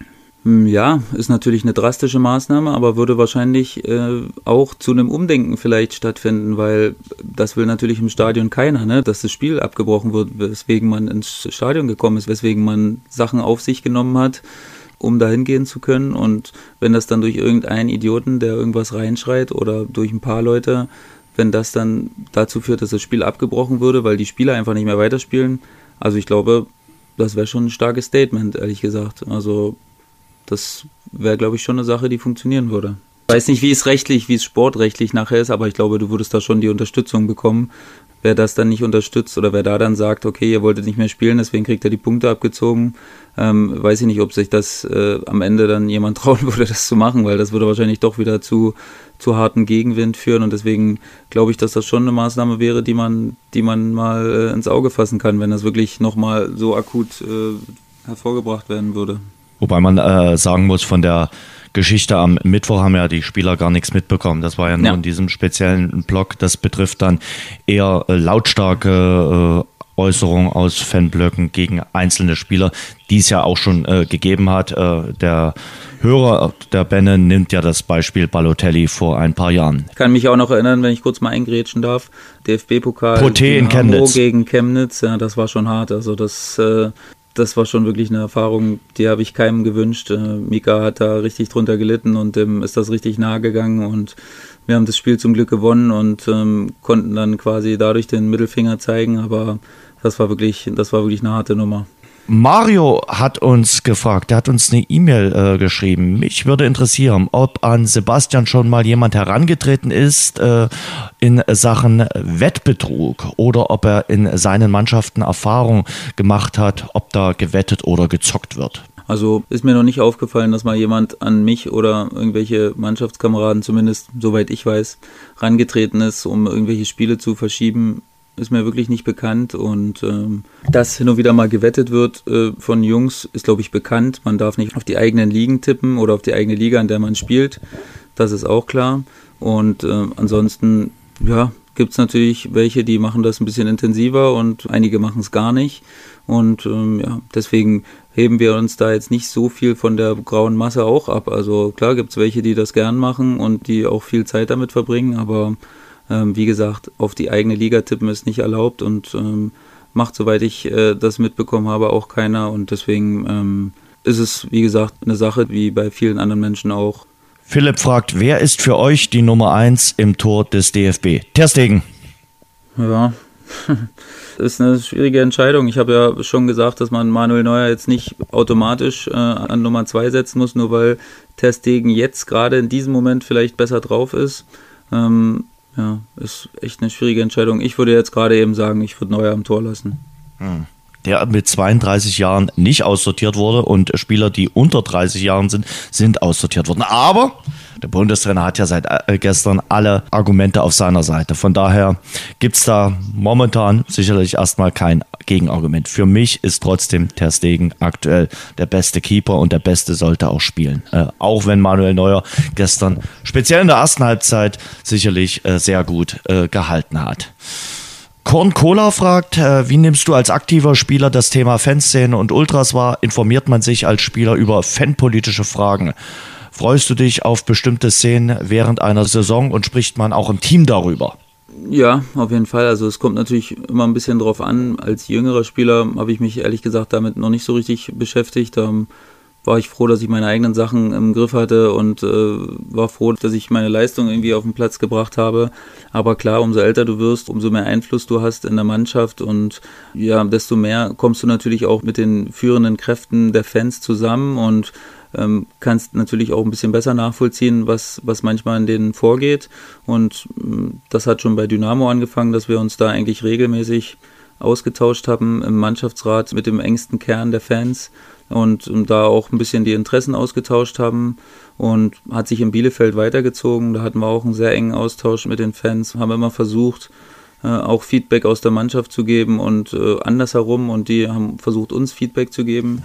Hm, ja, ist natürlich eine drastische Maßnahme, aber würde wahrscheinlich äh, auch zu einem Umdenken vielleicht stattfinden, weil das will natürlich im Stadion keiner, ne? dass das Spiel abgebrochen wird, weswegen man ins Stadion gekommen ist, weswegen man Sachen auf sich genommen hat, um dahin gehen zu können. Und wenn das dann durch irgendeinen Idioten, der irgendwas reinschreit oder durch ein paar Leute, wenn das dann dazu führt, dass das Spiel abgebrochen würde, weil die Spieler einfach nicht mehr weiterspielen, also ich glaube, das wäre schon ein starkes Statement, ehrlich gesagt. Also das wäre, glaube ich, schon eine Sache, die funktionieren würde. Ich weiß nicht, wie es rechtlich, wie es sportrechtlich nachher ist, aber ich glaube, du würdest da schon die Unterstützung bekommen. Wer das dann nicht unterstützt oder wer da dann sagt, okay, ihr wolltet nicht mehr spielen, deswegen kriegt er die Punkte abgezogen, ähm, weiß ich nicht, ob sich das äh, am Ende dann jemand trauen würde, das zu machen, weil das würde wahrscheinlich doch wieder zu, zu harten Gegenwind führen und deswegen glaube ich, dass das schon eine Maßnahme wäre, die man, die man mal äh, ins Auge fassen kann, wenn das wirklich nochmal so akut äh, hervorgebracht werden würde. Wobei man äh, sagen muss, von der Geschichte am Mittwoch haben ja die Spieler gar nichts mitbekommen. Das war ja nur ja. in diesem speziellen Block. Das betrifft dann eher äh, lautstarke äh, Äußerungen aus Fanblöcken gegen einzelne Spieler, die es ja auch schon äh, gegeben hat. Äh, der Hörer der Benne nimmt ja das Beispiel Balotelli vor ein paar Jahren. Ich kann mich auch noch erinnern, wenn ich kurz mal eingrätschen darf, DFB-Pokal in Chemnitz. gegen Chemnitz, ja, das war schon hart. Also das, äh, das war schon wirklich eine Erfahrung, die habe ich keinem gewünscht. Äh, Mika hat da richtig drunter gelitten und dem ist das richtig nahe gegangen und wir haben das Spiel zum Glück gewonnen und ähm, konnten dann quasi dadurch den Mittelfinger zeigen, aber das war wirklich, das war wirklich eine harte Nummer. Mario hat uns gefragt, der hat uns eine E-Mail äh, geschrieben. Mich würde interessieren, ob an Sebastian schon mal jemand herangetreten ist äh, in Sachen Wettbetrug oder ob er in seinen Mannschaften Erfahrung gemacht hat, ob da gewettet oder gezockt wird. Also ist mir noch nicht aufgefallen, dass mal jemand an mich oder irgendwelche Mannschaftskameraden, zumindest soweit ich weiß, rangetreten ist, um irgendwelche Spiele zu verschieben ist mir wirklich nicht bekannt und ähm, dass hin und wieder mal gewettet wird äh, von Jungs, ist glaube ich bekannt. Man darf nicht auf die eigenen Ligen tippen oder auf die eigene Liga, in der man spielt. Das ist auch klar. Und äh, ansonsten, ja, gibt es natürlich welche, die machen das ein bisschen intensiver und einige machen es gar nicht. Und ähm, ja, deswegen heben wir uns da jetzt nicht so viel von der grauen Masse auch ab. Also klar gibt es welche, die das gern machen und die auch viel Zeit damit verbringen, aber ähm, wie gesagt, auf die eigene Liga tippen ist nicht erlaubt und ähm, macht, soweit ich äh, das mitbekommen habe, auch keiner. Und deswegen ähm, ist es, wie gesagt, eine Sache wie bei vielen anderen Menschen auch. Philipp fragt, wer ist für euch die Nummer 1 im Tor des DFB? Terstegen. Ja, das ist eine schwierige Entscheidung. Ich habe ja schon gesagt, dass man Manuel Neuer jetzt nicht automatisch äh, an Nummer 2 setzen muss, nur weil Terstegen jetzt gerade in diesem Moment vielleicht besser drauf ist. Ähm, ja, ist echt eine schwierige Entscheidung. Ich würde jetzt gerade eben sagen, ich würde Neuer am Tor lassen. Hm. Der mit 32 Jahren nicht aussortiert wurde und Spieler, die unter 30 Jahren sind, sind aussortiert worden. Aber der Bundestrainer hat ja seit äh, gestern alle Argumente auf seiner Seite. Von daher gibt es da momentan sicherlich erstmal kein Gegenargument. Für mich ist trotzdem Ter Stegen aktuell der beste Keeper und der beste sollte auch spielen. Äh, auch wenn Manuel Neuer gestern speziell in der ersten Halbzeit sicherlich äh, sehr gut äh, gehalten hat. Korn Cola fragt, äh, wie nimmst du als aktiver Spieler das Thema Fanszene und Ultras wahr? Informiert man sich als Spieler über fanpolitische Fragen? Freust du dich auf bestimmte Szenen während einer Saison und spricht man auch im Team darüber? Ja, auf jeden Fall. Also es kommt natürlich immer ein bisschen drauf an. Als jüngerer Spieler habe ich mich ehrlich gesagt damit noch nicht so richtig beschäftigt. Ähm, war ich froh, dass ich meine eigenen Sachen im Griff hatte und äh, war froh, dass ich meine Leistung irgendwie auf den Platz gebracht habe. Aber klar, umso älter du wirst, umso mehr Einfluss du hast in der Mannschaft und ja, desto mehr kommst du natürlich auch mit den führenden Kräften der Fans zusammen und ähm, kannst natürlich auch ein bisschen besser nachvollziehen, was, was manchmal in denen vorgeht. Und ähm, das hat schon bei Dynamo angefangen, dass wir uns da eigentlich regelmäßig ausgetauscht haben im Mannschaftsrat mit dem engsten Kern der Fans und, und da auch ein bisschen die Interessen ausgetauscht haben und hat sich in Bielefeld weitergezogen. Da hatten wir auch einen sehr engen Austausch mit den Fans, haben immer versucht, äh, auch Feedback aus der Mannschaft zu geben und äh, andersherum und die haben versucht, uns Feedback zu geben.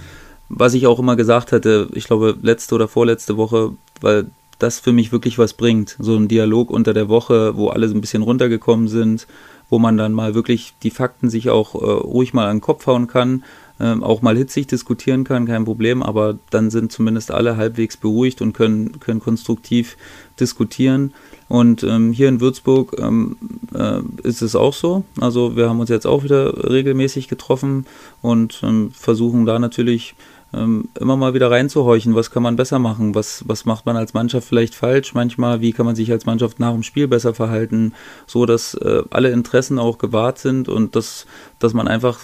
Was ich auch immer gesagt hatte, ich glaube letzte oder vorletzte Woche, weil das für mich wirklich was bringt. So ein Dialog unter der Woche, wo alle ein bisschen runtergekommen sind, wo man dann mal wirklich die Fakten sich auch äh, ruhig mal an den Kopf hauen kann ähm, auch mal hitzig diskutieren kann, kein Problem, aber dann sind zumindest alle halbwegs beruhigt und können, können konstruktiv diskutieren. Und ähm, hier in Würzburg ähm, äh, ist es auch so. Also wir haben uns jetzt auch wieder regelmäßig getroffen und ähm, versuchen da natürlich ähm, immer mal wieder reinzuhorchen, was kann man besser machen, was, was macht man als Mannschaft vielleicht falsch manchmal, wie kann man sich als Mannschaft nach dem Spiel besser verhalten, so dass äh, alle Interessen auch gewahrt sind und dass, dass man einfach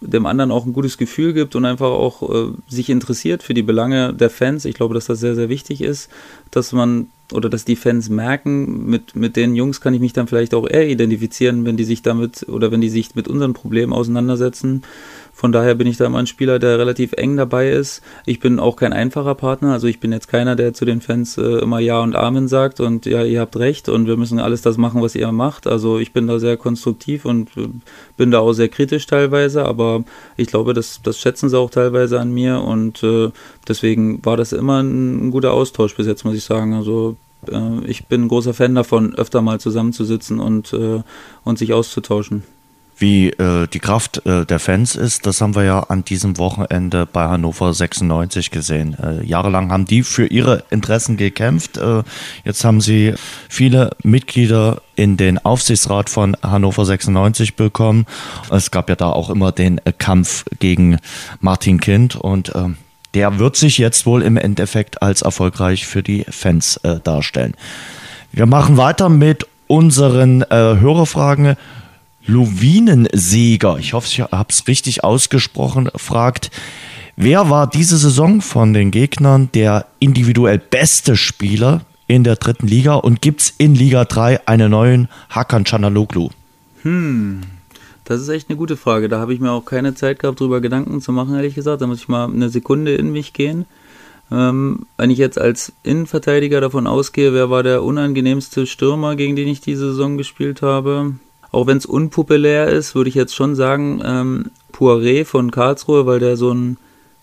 dem anderen auch ein gutes Gefühl gibt und einfach auch äh, sich interessiert für die Belange der Fans. Ich glaube, dass das sehr, sehr wichtig ist, dass man oder dass die Fans merken, mit, mit den Jungs kann ich mich dann vielleicht auch eher identifizieren, wenn die sich damit oder wenn die sich mit unseren Problemen auseinandersetzen. Von daher bin ich da immer ein Spieler, der relativ eng dabei ist. Ich bin auch kein einfacher Partner, also ich bin jetzt keiner, der zu den Fans äh, immer Ja und Amen sagt und ja, ihr habt recht und wir müssen alles das machen, was ihr macht. Also ich bin da sehr konstruktiv und äh, bin da auch sehr kritisch teilweise, aber ich glaube, das, das schätzen sie auch teilweise an mir und äh, deswegen war das immer ein, ein guter Austausch bis jetzt, muss ich sagen. Also äh, ich bin ein großer Fan davon, öfter mal zusammenzusitzen und, äh, und sich auszutauschen. Wie äh, die Kraft äh, der Fans ist, das haben wir ja an diesem Wochenende bei Hannover 96 gesehen. Äh, jahrelang haben die für ihre Interessen gekämpft. Äh, jetzt haben sie viele Mitglieder in den Aufsichtsrat von Hannover 96 bekommen. Es gab ja da auch immer den äh, Kampf gegen Martin Kind und äh, der wird sich jetzt wohl im Endeffekt als erfolgreich für die Fans äh, darstellen. Wir machen weiter mit unseren äh, Hörerfragen. Luwinensieger, ich hoffe, ich habe es richtig ausgesprochen, fragt, wer war diese Saison von den Gegnern der individuell beste Spieler in der dritten Liga und gibt es in Liga 3 einen neuen Hakan Canaloglu? Hm, das ist echt eine gute Frage. Da habe ich mir auch keine Zeit gehabt, darüber Gedanken zu machen, ehrlich gesagt. Da muss ich mal eine Sekunde in mich gehen. Ähm, wenn ich jetzt als Innenverteidiger davon ausgehe, wer war der unangenehmste Stürmer, gegen den ich diese Saison gespielt habe? Auch wenn es unpopulär ist, würde ich jetzt schon sagen, ähm, Poiré von Karlsruhe, weil der so ein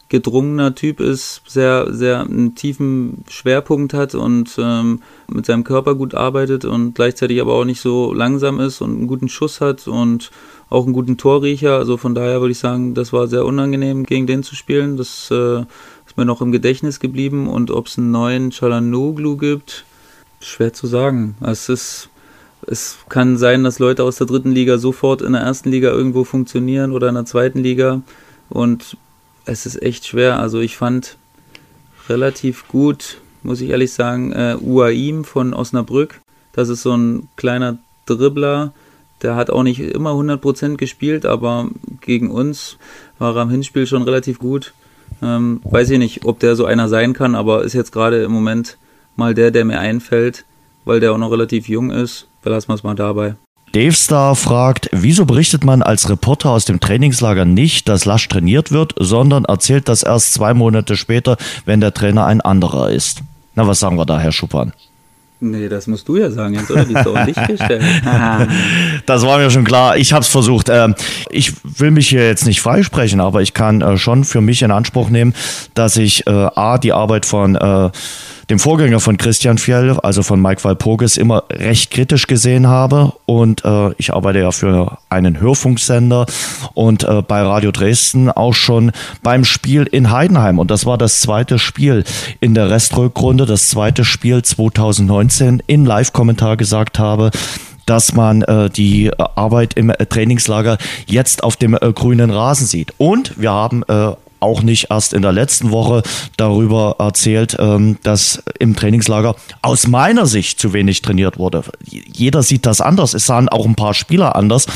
gedrungener Typ ist, sehr, sehr einen tiefen Schwerpunkt hat und ähm, mit seinem Körper gut arbeitet und gleichzeitig aber auch nicht so langsam ist und einen guten Schuss hat und auch einen guten Torriecher. Also von daher würde ich sagen, das war sehr unangenehm, gegen den zu spielen. Das äh, ist mir noch im Gedächtnis geblieben. Und ob es einen neuen Chalanoglu gibt, schwer zu sagen. Es ist es kann sein, dass Leute aus der dritten Liga sofort in der ersten Liga irgendwo funktionieren oder in der zweiten Liga. Und es ist echt schwer. Also ich fand relativ gut, muss ich ehrlich sagen, äh, Uaim von Osnabrück. Das ist so ein kleiner Dribbler. Der hat auch nicht immer 100% gespielt, aber gegen uns war er am Hinspiel schon relativ gut. Ähm, weiß ich nicht, ob der so einer sein kann, aber ist jetzt gerade im Moment mal der, der mir einfällt, weil der auch noch relativ jung ist belassen wir es mal dabei. Dave Star fragt, wieso berichtet man als Reporter aus dem Trainingslager nicht, dass Lasch trainiert wird, sondern erzählt das erst zwei Monate später, wenn der Trainer ein anderer ist? Na, was sagen wir da, Herr Schuppan? Nee, das musst du ja sagen, jetzt, oder? Die ist doch gestellt. das war mir schon klar. Ich habe es versucht. Ähm, ich will mich hier jetzt nicht freisprechen, aber ich kann äh, schon für mich in Anspruch nehmen, dass ich äh, A, die Arbeit von äh, dem Vorgänger von Christian Fjell, also von Mike Walpurgis, immer recht kritisch gesehen habe. Und äh, ich arbeite ja für einen Hörfunksender und äh, bei Radio Dresden auch schon beim Spiel in Heidenheim. Und das war das zweite Spiel in der Restrückrunde, das zweite Spiel 2019 in Live-Kommentar gesagt habe dass man äh, die Arbeit im Trainingslager jetzt auf dem äh, grünen Rasen sieht. Und wir haben äh, auch nicht erst in der letzten Woche darüber erzählt, ähm, dass im Trainingslager aus meiner Sicht zu wenig trainiert wurde. Jeder sieht das anders. Es sahen auch ein paar Spieler anders.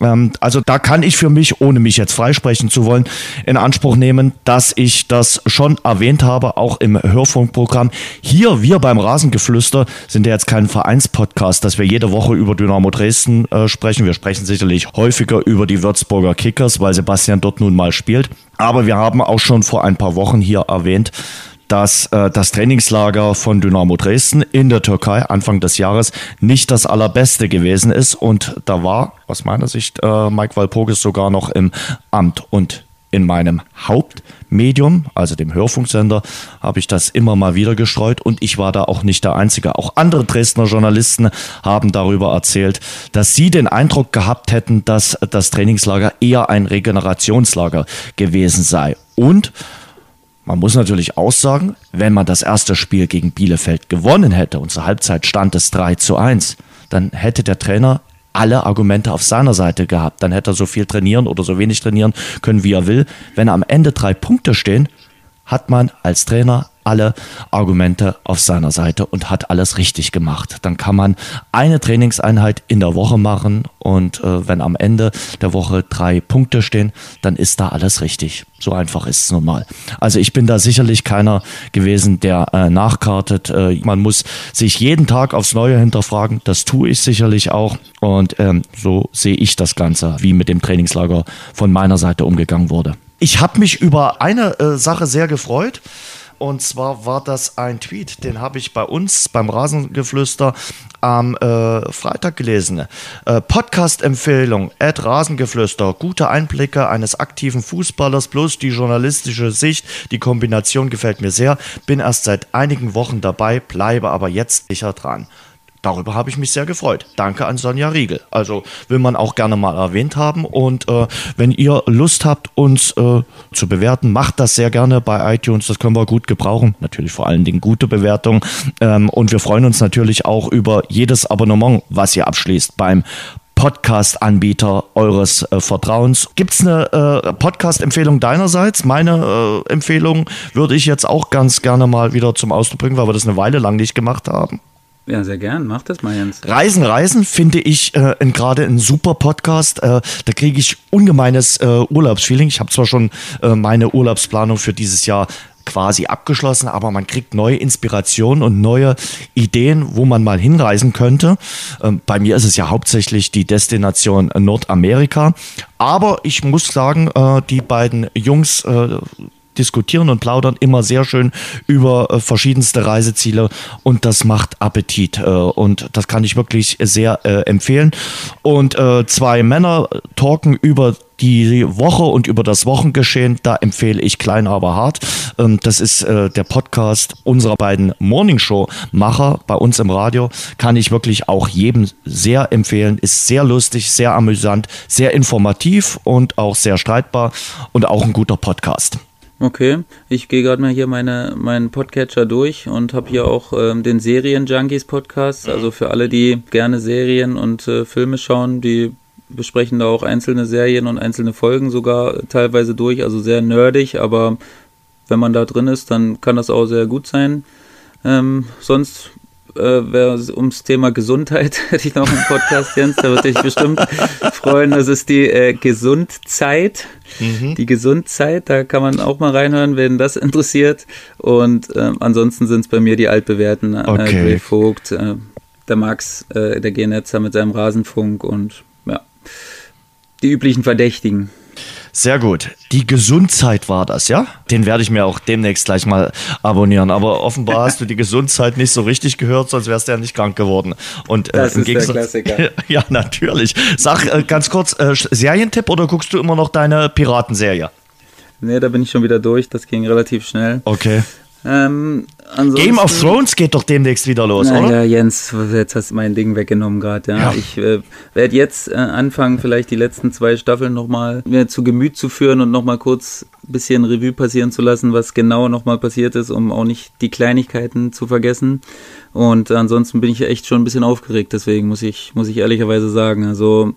Ähm, also da kann ich für mich, ohne mich jetzt freisprechen zu wollen, in Anspruch nehmen, dass ich das schon erwähnt habe, auch im Hörfunkprogramm. Hier, wir beim Rasengeflüster sind ja jetzt kein Vereinspodcast, dass wir jede Woche über Dynamo Dresden äh, sprechen. Wir sprechen sicherlich häufiger über die Würzburger Kickers, weil Sebastian dort nun mal spielt. Aber wir haben auch schon vor ein paar Wochen hier erwähnt, dass äh, das Trainingslager von Dynamo Dresden in der Türkei Anfang des Jahres nicht das allerbeste gewesen ist. Und da war aus meiner Sicht äh, Mike Walpurgis sogar noch im Amt. Und in meinem Hauptmedium, also dem Hörfunksender, habe ich das immer mal wieder gestreut und ich war da auch nicht der Einzige. Auch andere Dresdner Journalisten haben darüber erzählt, dass sie den Eindruck gehabt hätten, dass das Trainingslager eher ein Regenerationslager gewesen sei. Und man muss natürlich auch sagen, wenn man das erste Spiel gegen Bielefeld gewonnen hätte und zur Halbzeit stand es 3 zu 1, dann hätte der Trainer alle Argumente auf seiner Seite gehabt. Dann hätte er so viel trainieren oder so wenig trainieren können, wie er will. Wenn am Ende drei Punkte stehen, hat man als Trainer alle Argumente auf seiner Seite und hat alles richtig gemacht. Dann kann man eine Trainingseinheit in der Woche machen und äh, wenn am Ende der Woche drei Punkte stehen, dann ist da alles richtig. So einfach ist es nun mal. Also ich bin da sicherlich keiner gewesen, der äh, nachkartet. Äh, man muss sich jeden Tag aufs Neue hinterfragen. Das tue ich sicherlich auch. Und ähm, so sehe ich das Ganze, wie mit dem Trainingslager von meiner Seite umgegangen wurde. Ich habe mich über eine äh, Sache sehr gefreut. Und zwar war das ein Tweet, den habe ich bei uns beim Rasengeflüster am äh, Freitag gelesen. Äh, Podcast-Empfehlung, Ed Rasengeflüster, gute Einblicke eines aktiven Fußballers, bloß die journalistische Sicht, die Kombination gefällt mir sehr. Bin erst seit einigen Wochen dabei, bleibe aber jetzt sicher dran. Darüber habe ich mich sehr gefreut. Danke an Sonja Riegel. Also will man auch gerne mal erwähnt haben. Und äh, wenn ihr Lust habt, uns äh, zu bewerten, macht das sehr gerne bei iTunes. Das können wir gut gebrauchen. Natürlich vor allen Dingen gute Bewertungen. Ähm, und wir freuen uns natürlich auch über jedes Abonnement, was ihr abschließt beim Podcast-Anbieter eures äh, Vertrauens. Gibt es eine äh, Podcast-Empfehlung deinerseits? Meine äh, Empfehlung würde ich jetzt auch ganz gerne mal wieder zum Ausdruck bringen, weil wir das eine Weile lang nicht gemacht haben. Ja, sehr gern. Mach das mal, Jens. Reisen, Reisen finde ich äh, gerade ein super Podcast. Äh, da kriege ich ungemeines äh, Urlaubsfeeling. Ich habe zwar schon äh, meine Urlaubsplanung für dieses Jahr quasi abgeschlossen, aber man kriegt neue Inspirationen und neue Ideen, wo man mal hinreisen könnte. Ähm, bei mir ist es ja hauptsächlich die Destination Nordamerika. Aber ich muss sagen, äh, die beiden Jungs äh, diskutieren und plaudern immer sehr schön über äh, verschiedenste Reiseziele und das macht Appetit äh, und das kann ich wirklich sehr äh, empfehlen. Und äh, zwei Männer talken über die Woche und über das Wochengeschehen, da empfehle ich Klein aber hart. Ähm, das ist äh, der Podcast unserer beiden Morningshow-Macher bei uns im Radio. Kann ich wirklich auch jedem sehr empfehlen. Ist sehr lustig, sehr amüsant, sehr informativ und auch sehr streitbar und auch ein guter Podcast. Okay, ich gehe gerade mal hier meine, meinen Podcatcher durch und habe hier auch ähm, den Serien-Junkies Podcast. Also für alle, die gerne Serien und äh, Filme schauen, die besprechen da auch einzelne Serien und einzelne Folgen sogar teilweise durch. Also sehr nerdig, aber wenn man da drin ist, dann kann das auch sehr gut sein. Ähm, sonst äh, ums Thema Gesundheit hätte ich noch einen Podcast, Jens, da würde ich bestimmt freuen. Das ist die äh, Gesundzeit. Mhm. Die Gesundzeit, da kann man auch mal reinhören, wenn das interessiert. Und ähm, ansonsten sind es bei mir die altbewährten äh, okay. Vogt, äh, der Max, äh, der Genetzer mit seinem Rasenfunk und ja, die üblichen Verdächtigen. Sehr gut. Die Gesundheit war das, ja? Den werde ich mir auch demnächst gleich mal abonnieren. Aber offenbar hast du die Gesundheit nicht so richtig gehört, sonst wärst du ja nicht krank geworden. Und, äh, das ist Gegensatz, der Klassiker. ja, natürlich. Sag äh, ganz kurz, äh, Serientipp oder guckst du immer noch deine Piratenserie? Nee, da bin ich schon wieder durch. Das ging relativ schnell. Okay. Ähm, Game of Thrones geht doch demnächst wieder los, na, oder? Ja, Jens, jetzt hast du mein Ding weggenommen gerade. Ja. ja. Ich äh, werde jetzt äh, anfangen, vielleicht die letzten zwei Staffeln nochmal mir zu Gemüt zu führen und nochmal kurz ein bisschen Revue passieren zu lassen, was genau nochmal passiert ist, um auch nicht die Kleinigkeiten zu vergessen. Und ansonsten bin ich echt schon ein bisschen aufgeregt, deswegen muss ich, muss ich ehrlicherweise sagen. Also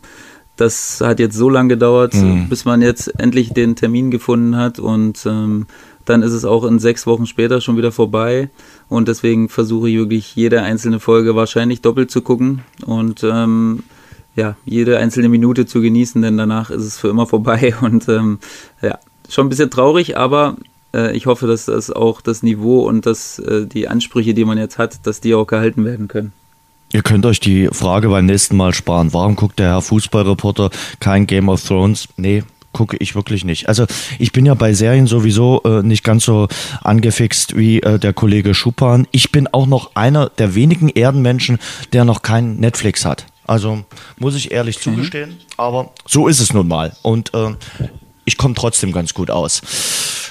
das hat jetzt so lange gedauert, mhm. bis man jetzt endlich den Termin gefunden hat und ähm, dann ist es auch in sechs Wochen später schon wieder vorbei. Und deswegen versuche ich wirklich jede einzelne Folge wahrscheinlich doppelt zu gucken und ähm, ja, jede einzelne Minute zu genießen, denn danach ist es für immer vorbei. Und ähm, ja, schon ein bisschen traurig, aber äh, ich hoffe, dass das auch das Niveau und das, äh, die Ansprüche, die man jetzt hat, dass die auch gehalten werden können. Ihr könnt euch die Frage beim nächsten Mal sparen. Warum guckt der Herr Fußballreporter kein Game of Thrones? Nee, gucke ich wirklich nicht. Also ich bin ja bei Serien sowieso äh, nicht ganz so angefixt wie äh, der Kollege Schupan. Ich bin auch noch einer der wenigen Erdenmenschen, der noch kein Netflix hat. Also muss ich ehrlich mhm. zugestehen, aber so ist es nun mal. Und äh, ich komme trotzdem ganz gut aus.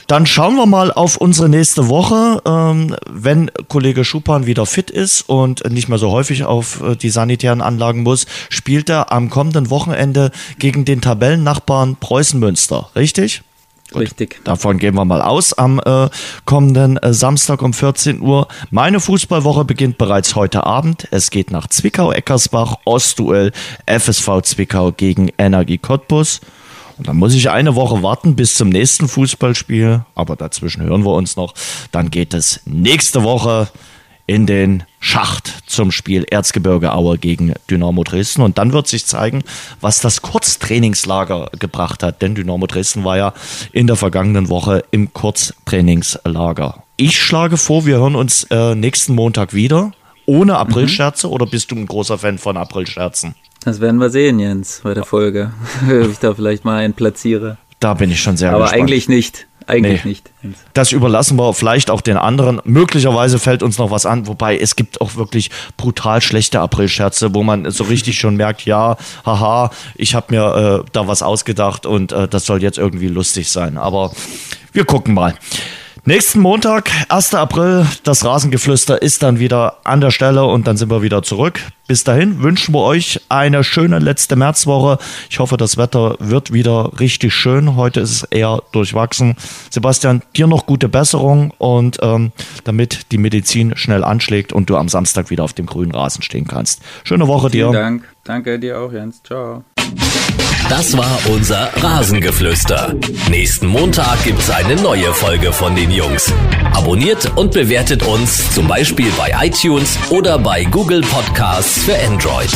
Dann schauen wir mal auf unsere nächste Woche. Ähm, wenn Kollege Schupan wieder fit ist und nicht mehr so häufig auf äh, die sanitären Anlagen muss, spielt er am kommenden Wochenende gegen den Tabellennachbarn Preußen-Münster. Richtig? Gut, Richtig. Davon gehen wir mal aus am äh, kommenden äh, Samstag um 14 Uhr. Meine Fußballwoche beginnt bereits heute Abend. Es geht nach Zwickau-Eckersbach, Ostduell, FSV Zwickau gegen Energie Cottbus. Und dann muss ich eine Woche warten bis zum nächsten Fußballspiel, aber dazwischen hören wir uns noch. Dann geht es nächste Woche in den Schacht zum Spiel Erzgebirge Aue gegen Dynamo Dresden. Und dann wird sich zeigen, was das Kurztrainingslager gebracht hat. Denn Dynamo Dresden war ja in der vergangenen Woche im Kurztrainingslager. Ich schlage vor, wir hören uns äh, nächsten Montag wieder. Ohne Aprilscherze mhm. oder bist du ein großer Fan von Aprilscherzen? Das werden wir sehen, Jens, bei der Folge. Ob ich da vielleicht mal einen platziere. Da bin ich schon sehr Aber gespannt. Aber eigentlich nicht. Eigentlich nee, nicht. Das überlassen wir vielleicht auch den anderen. Möglicherweise fällt uns noch was an, wobei es gibt auch wirklich brutal schlechte Aprilscherze, wo man so richtig schon merkt, ja, haha, ich habe mir äh, da was ausgedacht und äh, das soll jetzt irgendwie lustig sein. Aber wir gucken mal. Nächsten Montag, 1. April, das Rasengeflüster ist dann wieder an der Stelle und dann sind wir wieder zurück. Bis dahin wünschen wir euch eine schöne letzte Märzwoche. Ich hoffe, das Wetter wird wieder richtig schön. Heute ist es eher durchwachsen. Sebastian, dir noch gute Besserung und ähm, damit die Medizin schnell anschlägt und du am Samstag wieder auf dem grünen Rasen stehen kannst. Schöne Woche Vielen dir. Vielen Dank. Danke dir auch, Jens. Ciao. Das war unser Rasengeflüster. Nächsten Montag gibt's eine neue Folge von den Jungs. Abonniert und bewertet uns zum Beispiel bei iTunes oder bei Google Podcasts für Android.